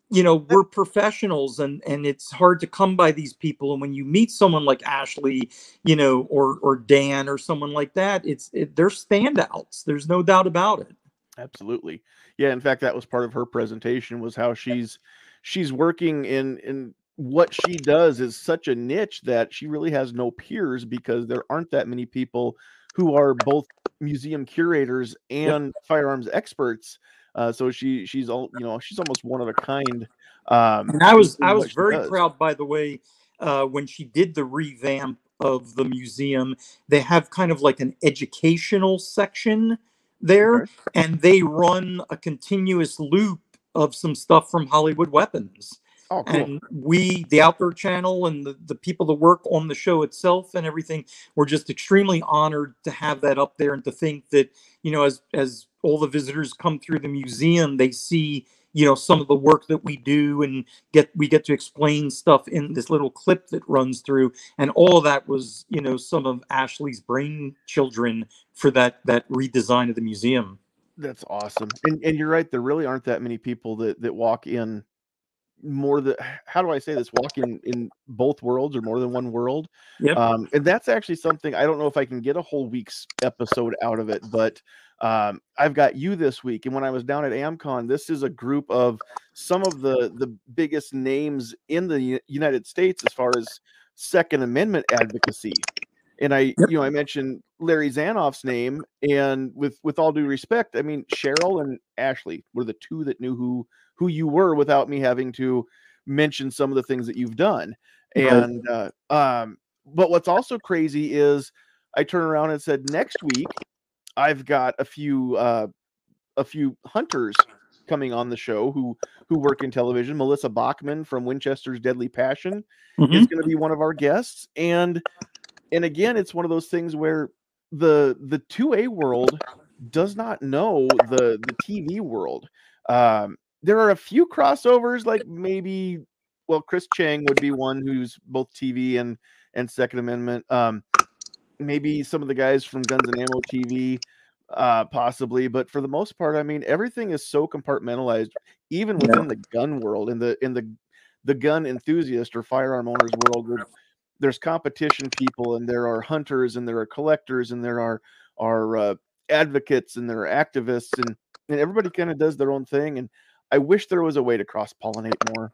you know, we're professionals, and and it's hard to come by these people. And when you meet someone like Ashley, you know, or or Dan or someone like that, it's it, they're standouts. There's no doubt about it. Absolutely. Yeah, in fact that was part of her presentation was how she's she's working in in what she does is such a niche that she really has no peers because there aren't that many people who are both museum curators and firearms experts. Uh, so she she's all you know she's almost one of a kind. Um, And I was I was very does. proud, by the way, uh, when she did the revamp of the museum. They have kind of like an educational section there, Okay. and they run a continuous loop of some stuff from Hollywood Weapons. Oh, cool. And we, the Outdoor Channel, and the, the people that work on the show itself and everything, we're just extremely honored to have that up there and to think that, you know, as as all the visitors come through the museum, they see, you know, some of the work that we do and get we get to explain stuff in this little clip that runs through. And all that was, you know, some of Ashley's brain children for that that redesign of the museum. That's awesome. And and you're right, there really aren't that many people that that walk in more than how do I say this? Walk in in both worlds or more than one world. Yep. Um, and that's actually something I don't know if I can get a whole week's episode out of it, but um, I've got you this week. And when I was down at AmCon, this is a group of some of the the biggest names in the United States as far as Second Amendment advocacy. And I, you know, I mentioned Larry Zanoff's name, and with with all due respect, I mean Cheryl and Ashley were the two that knew who who you were without me having to mention some of the things that you've done. And uh, um, but what's also crazy is I turn around and said next week I've got a few uh, a few hunters coming on the show who who work in television. Melissa Bachman from Winchester's Deadly Passion Mhm. is going to be one of our guests and and again it's one of those things where the the 2a world does not know the the tv world um there are a few crossovers like maybe well chris cheng would be one who's both tv and and second amendment um maybe some of the guys from guns and ammo tv uh possibly but for the most part i mean everything is so compartmentalized even Yeah. within the gun world in the in the the gun enthusiast or firearm owners world where there's competition people and there are hunters and there are collectors and there are are uh, advocates and there are activists and and everybody kind of does their own thing and i wish there was a way to cross pollinate more.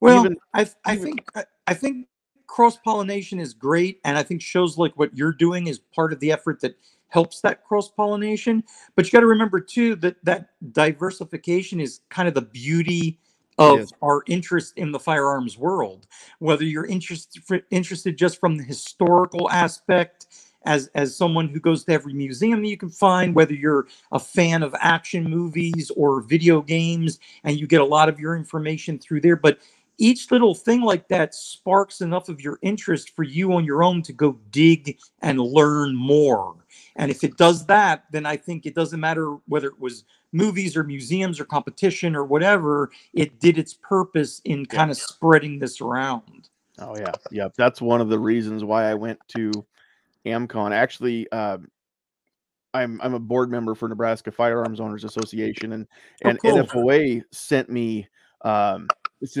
Well, even- I I even- think I, I think cross pollination is great, and I think shows like what you're doing is part of the effort that helps that cross pollination. But you got to remember too that that diversification is kind of the beauty of our interest in the firearms world. Whether you're interested interested just from the historical aspect. As, as someone who goes to every museum that you can find, whether you're a fan of action movies or video games, and you get a lot of your information through there. But each little thing like that sparks enough of your interest for you on your own to go dig and learn more. And if it does that, then I think it doesn't matter whether it was movies or museums or competition or whatever, it did its purpose in kind of spreading this around. oh yeah yep that's one of the reasons why i went to amcon actually um i'm i'm a board member for nebraska firearms owners association and Oh, and cool. nfoa sent me um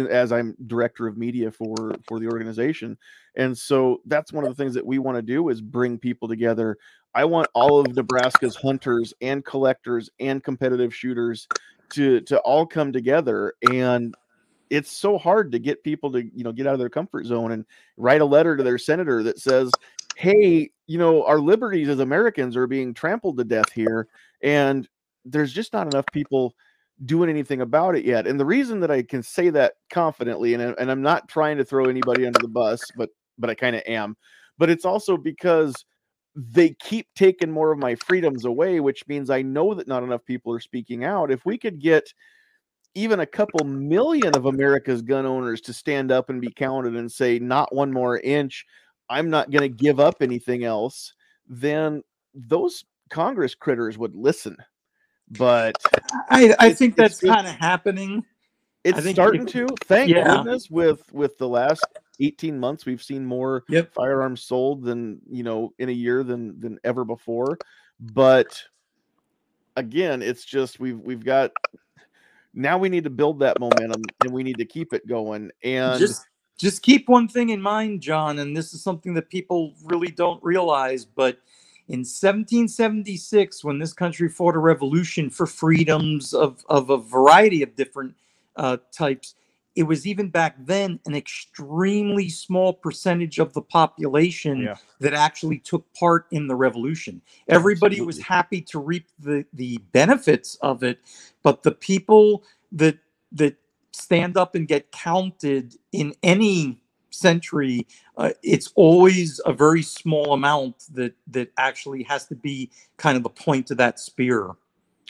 as i'm director of media for for the organization. And so that's one of the things that we want to do is bring people together. I want all of nebraska's hunters and collectors and competitive shooters to to all come together. And it's so hard to get people to you know get out of their comfort zone and write a letter to their senator that says hey you know our liberties as americans are being trampled to death here and there's just not enough people doing anything about it yet and the reason that i can say that confidently and, I- and i'm not trying to throw anybody under the bus but but i kind of am but it's also because they keep taking more of my freedoms away which means i know that not enough people are speaking out if we could get even a couple million of America's gun owners to stand up and be counted and say, not one more inch, I'm not going to give up anything else, then those Congress critters would listen. But I, I think that's kind of happening. it's starting if- to. Thank Yeah. goodness with with the last 18 months we've seen more Yep. firearms sold than you know in a year than than ever before. But again, it's just we've we've got now we need to build that momentum and we need to keep it going. And just just keep one thing in mind john and this is something that people really don't realize but in 1776, when this country fought a revolution for freedoms of, of a variety of different uh, types, it was even back then an extremely small percentage of the population Yeah. that actually took part in the revolution. Everybody was happy to reap the, the benefits of it, but the people that that stand up and get counted in any century, uh, it's always a very small amount that that actually has to be kind of the point of that spear.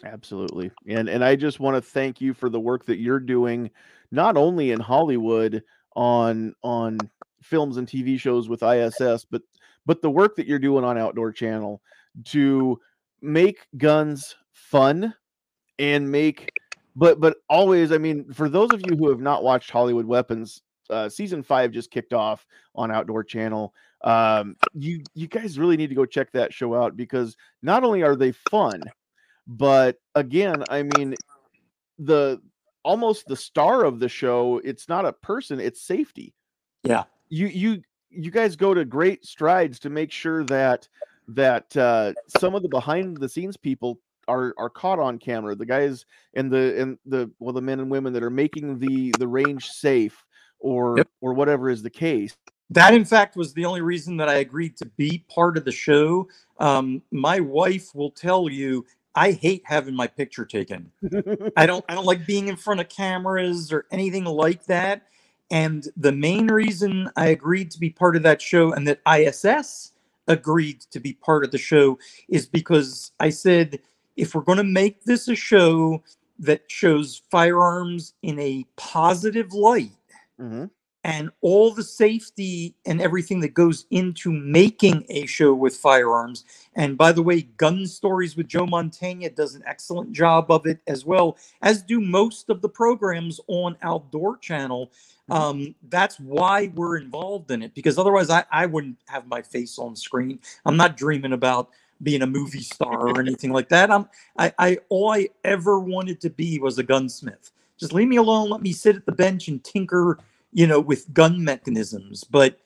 Absolutely. And and I just want to thank you for the work that you're doing not only in Hollywood on on films and TV shows with ISS but but the work that you're doing on Outdoor Channel to make guns fun and make but but always I mean for those of you who have not watched Hollywood Weapons uh, season 5 just kicked off on Outdoor Channel. Um you you guys really need to go check that show out because not only are they fun but again i mean the almost the star of the show it's not a person it's safety. Yeah. you you you guys go to great strides to make sure that that uh some of the behind the scenes people are are caught on camera. The guys and the and the well the men and women that are making the the range safe or Yep. or whatever is the case That, in fact, was the only reason that I agreed to be part of the show. Um, my wife will tell you I hate having my picture taken. [LAUGHS] I don't I don't like being in front of cameras or anything like that. And the main reason I agreed to be part of that show and that ISS agreed to be part of the show is because I said if we're going to make this a show that shows firearms in a positive light Mhm. and all the safety and everything that goes into making a show with firearms. And by the way, Gun Stories with Joe Mantegna does an excellent job of it as well, as do most of the programs on Outdoor Channel. Mhm. Um, that's why we're involved in it because otherwise I, I wouldn't have my face on screen. I'm not dreaming about being a movie star or anything like that. I'm I, I all I ever wanted to be was a gunsmith. Just leave me alone, let me sit at the bench and tinker you know, with gun mechanisms. But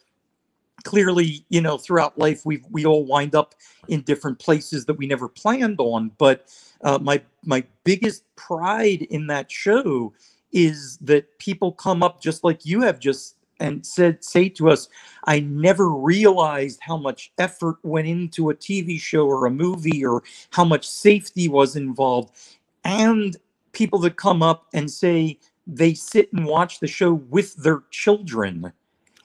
clearly, you know, throughout life, we we all wind up in different places that we never planned on. But uh, my my biggest pride in that show is that people come up just like you have just and said say to us i never realized how much effort went into a tv show or a movie or how much safety was involved and people that come up and say they sit and watch the show with their children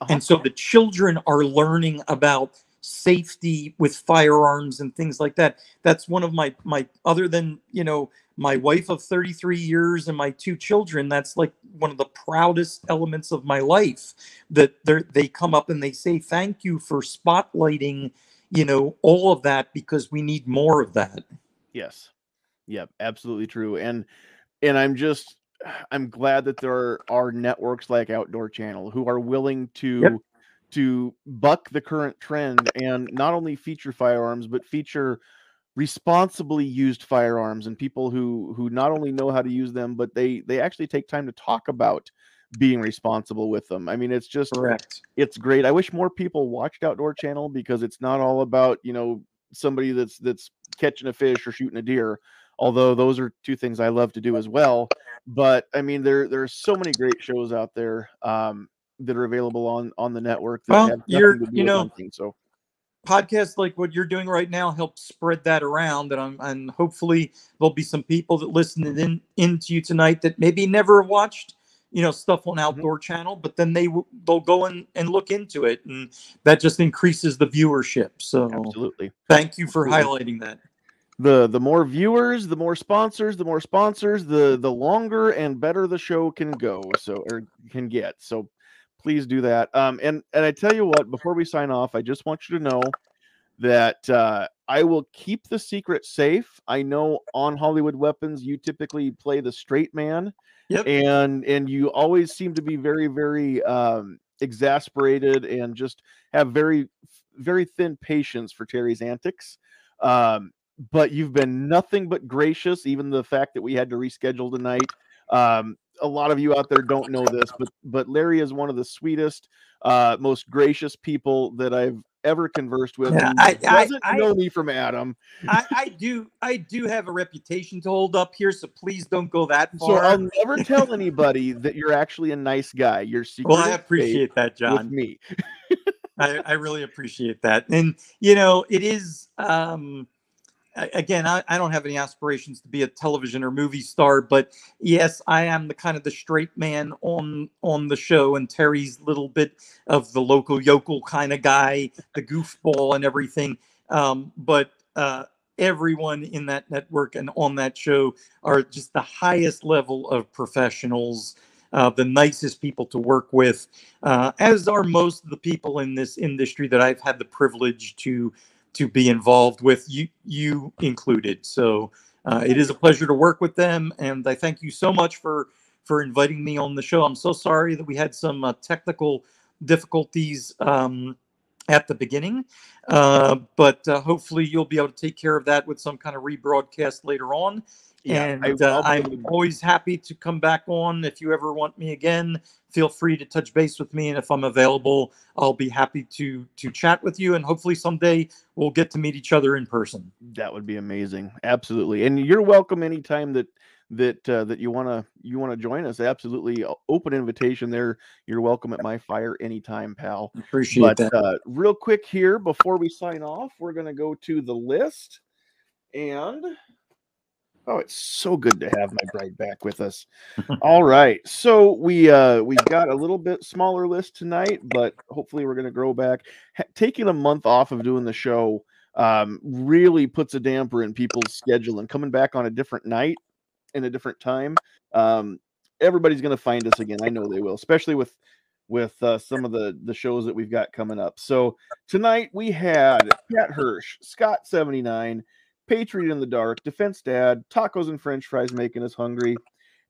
Uh-huh. and so the children are learning about safety with firearms and things like that that's one of my my other than you know my wife of 33 years and my two children that's like one of the proudest elements of my life that they they come up and they say thank you for spotlighting you know all of that because we need more of that Yes. Yep, absolutely true. And and I'm just I'm glad that there are networks like Outdoor Channel who are willing to to buck the current trend and not only feature firearms but feature responsibly used firearms and people who who not only know how to use them but they they actually take time to talk about being responsible with them. I mean it's just correct it's great. I wish more people watched Outdoor Channel because it's not all about you know somebody that's that's catching a fish or shooting a deer. Although those are two things I love to do as well. But I mean, there there are so many great shows out there um, that are available on on the network. That Well, you're- you know, so podcasts like what you're doing right now help spread that around and I'm, and hopefully there'll be some people that listen in into you tonight that maybe never watched you know stuff on outdoor channel but then they w- they'll go in and look into it and that just increases the viewership so absolutely. thank you for Absolutely. highlighting that the the more viewers the more sponsors the more sponsors the the longer and better the show can go so or can get so please do that. Um and and i tell you what before we sign off i just want you to know that uh i will keep the secret safe. I know on hollywood weapons you typically play the straight man Yep. and and you always seem to be very very um exasperated and just have very very thin patience for terry's antics. Um but you've been nothing but gracious even the fact that we had to reschedule tonight um a lot of you out there don't know this but but larry is one of the sweetest uh most gracious people that i've ever conversed with. Yeah, I- I- doesn't I- know me from Adam. I, I do I do have a reputation to hold up here, so please don't go that far. So. I'll never tell anybody that you're actually a nice guy. You're secret well, I appreciate that, fate with John. me. I, I really appreciate that. And you know, it is um again, I, I don't have any aspirations to be a television or movie star, but yes, I am the kind of the straight man on on the show, and Terry's little bit of the local yokel kind of guy, the goofball and everything. Um, but uh everyone in that network and on that show are just the highest level of professionals, uh, the nicest people to work with uh, as are most of the people in this industry that I've had the privilege to to be involved with, you you included. So uh, it is a pleasure to work with them, and I thank you so much for for inviting me on the show. I'm so sorry that we had some uh, technical difficulties um, at the beginning, uh, but uh, hopefully you'll be able to take care of that with some kind of rebroadcast later on and I- uh, I'm always happy to come back on. If you ever want me again, feel free to touch base with me, and if I'm available, I'll be happy to to chat with you. And hopefully someday we'll get to meet each other in person. That would be amazing. Absolutely. And you're welcome anytime that that uh, that you want to you want to join us. Absolutely open invitation there. You're welcome at my fire anytime, pal. Appreciate But that. uh, real quick here before we sign off, we're going to go to the list and oh, it's so good to have my bride back with us. [LAUGHS] All right. So we uh we've got a little bit smaller list tonight, but hopefully we're going to grow back. Ha- taking a month off of doing the show um really puts a damper in people's schedule and coming back on a different night in a different time. Um everybody's going to find us again. I know they will, especially with with uh, some of the the shows that we've got coming up. So tonight we had Pat Hirsch, Scott seventy nine, Patriot in the Dark, Defense Dad, Tacos and French Fries making us hungry,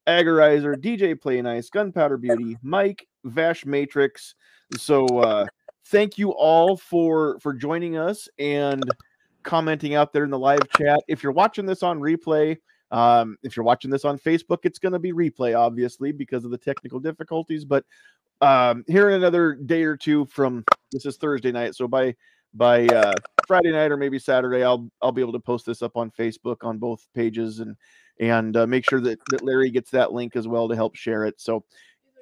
Agorizer, DJ Play Nice, Gunpowder Beauty, Mike, Vash Matrix. So uh, thank you all for for joining us and commenting out there in the live chat. If you're watching this on replay, um, if you're watching this on Facebook, it's going to be replay, obviously, because of the technical difficulties. But um, here in another day or two from this is Thursday night, so by by uh, Friday night or maybe Saturday, I'll I'll be able to post this up on Facebook on both pages and and uh, make sure that, that Larry gets that link as well to help share it. So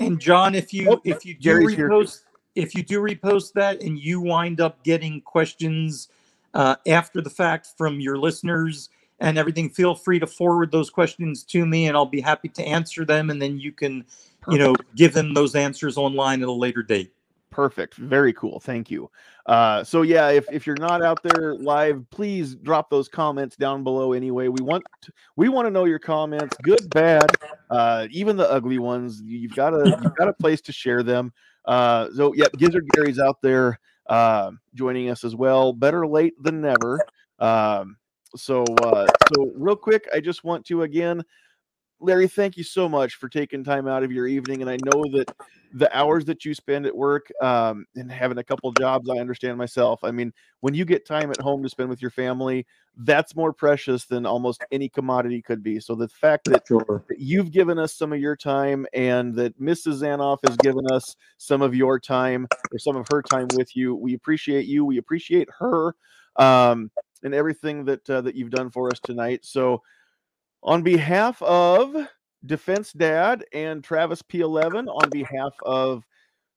And John, if you Oh, if you do here. repost if you do repost that and you wind up getting questions uh, after the fact from your listeners and everything, feel free to forward those questions to me, and I'll be happy to answer them. And then you can, you know, give them those answers online at a later date. Perfect. Very cool. Thank you. Uh, so yeah, if, if you're not out there live, please drop those comments down below anyway. We want to, we want to know your comments, good, bad, uh, even the ugly ones. You've got a you've [LAUGHS] got a place to share them. Uh, so yeah, Gizzard Gary's out there uh, joining us as well. Better late than never. Um, so uh, so real quick, I just want to again Larry, thank you so much for taking time out of your evening. And I know that the hours that you spend at work um, and having a couple jobs, I understand myself. I mean, when you get time at home to spend with your family, that's more precious than almost any commodity could be. So the fact that Sure. that you've given us some of your time and that Mrs. Zanoff has given us some of your time or some of her time with you. We appreciate you. We appreciate her um, and everything that uh, that you've done for us tonight. So, on behalf of Defense Dad and Travis P11, on behalf of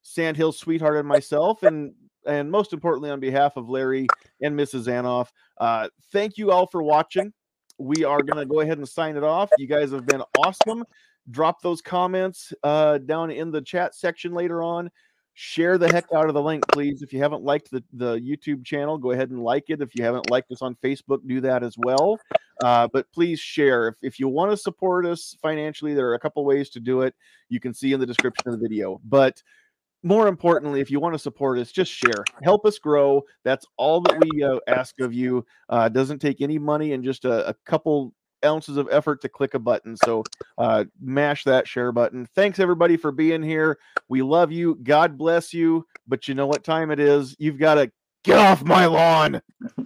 Sandhill Sweetheart and myself, and and most importantly, on behalf of Larry and Mrs. Zanoff, uh, thank you all for watching we are going to go ahead and sign it off. You guys have been awesome. Drop those comments uh, down in the chat section later on. Share the heck out of the link, please. If you haven't liked the, the YouTube channel, go ahead and like it. If you haven't liked us on Facebook, do that as well. Uh, but please share. If, if you want to support us financially, there are a couple ways to do it. You can see in the description of the video. But more importantly, if you want to support us, just share. Help us grow. That's all that we uh, ask of you. Uh, doesn't take any money and just a, a couple ounces of effort to click a button. So uh, mash that share button. Thanks everybody for being here. We love you. God bless you. But you know what time it is? You've got to get off my lawn.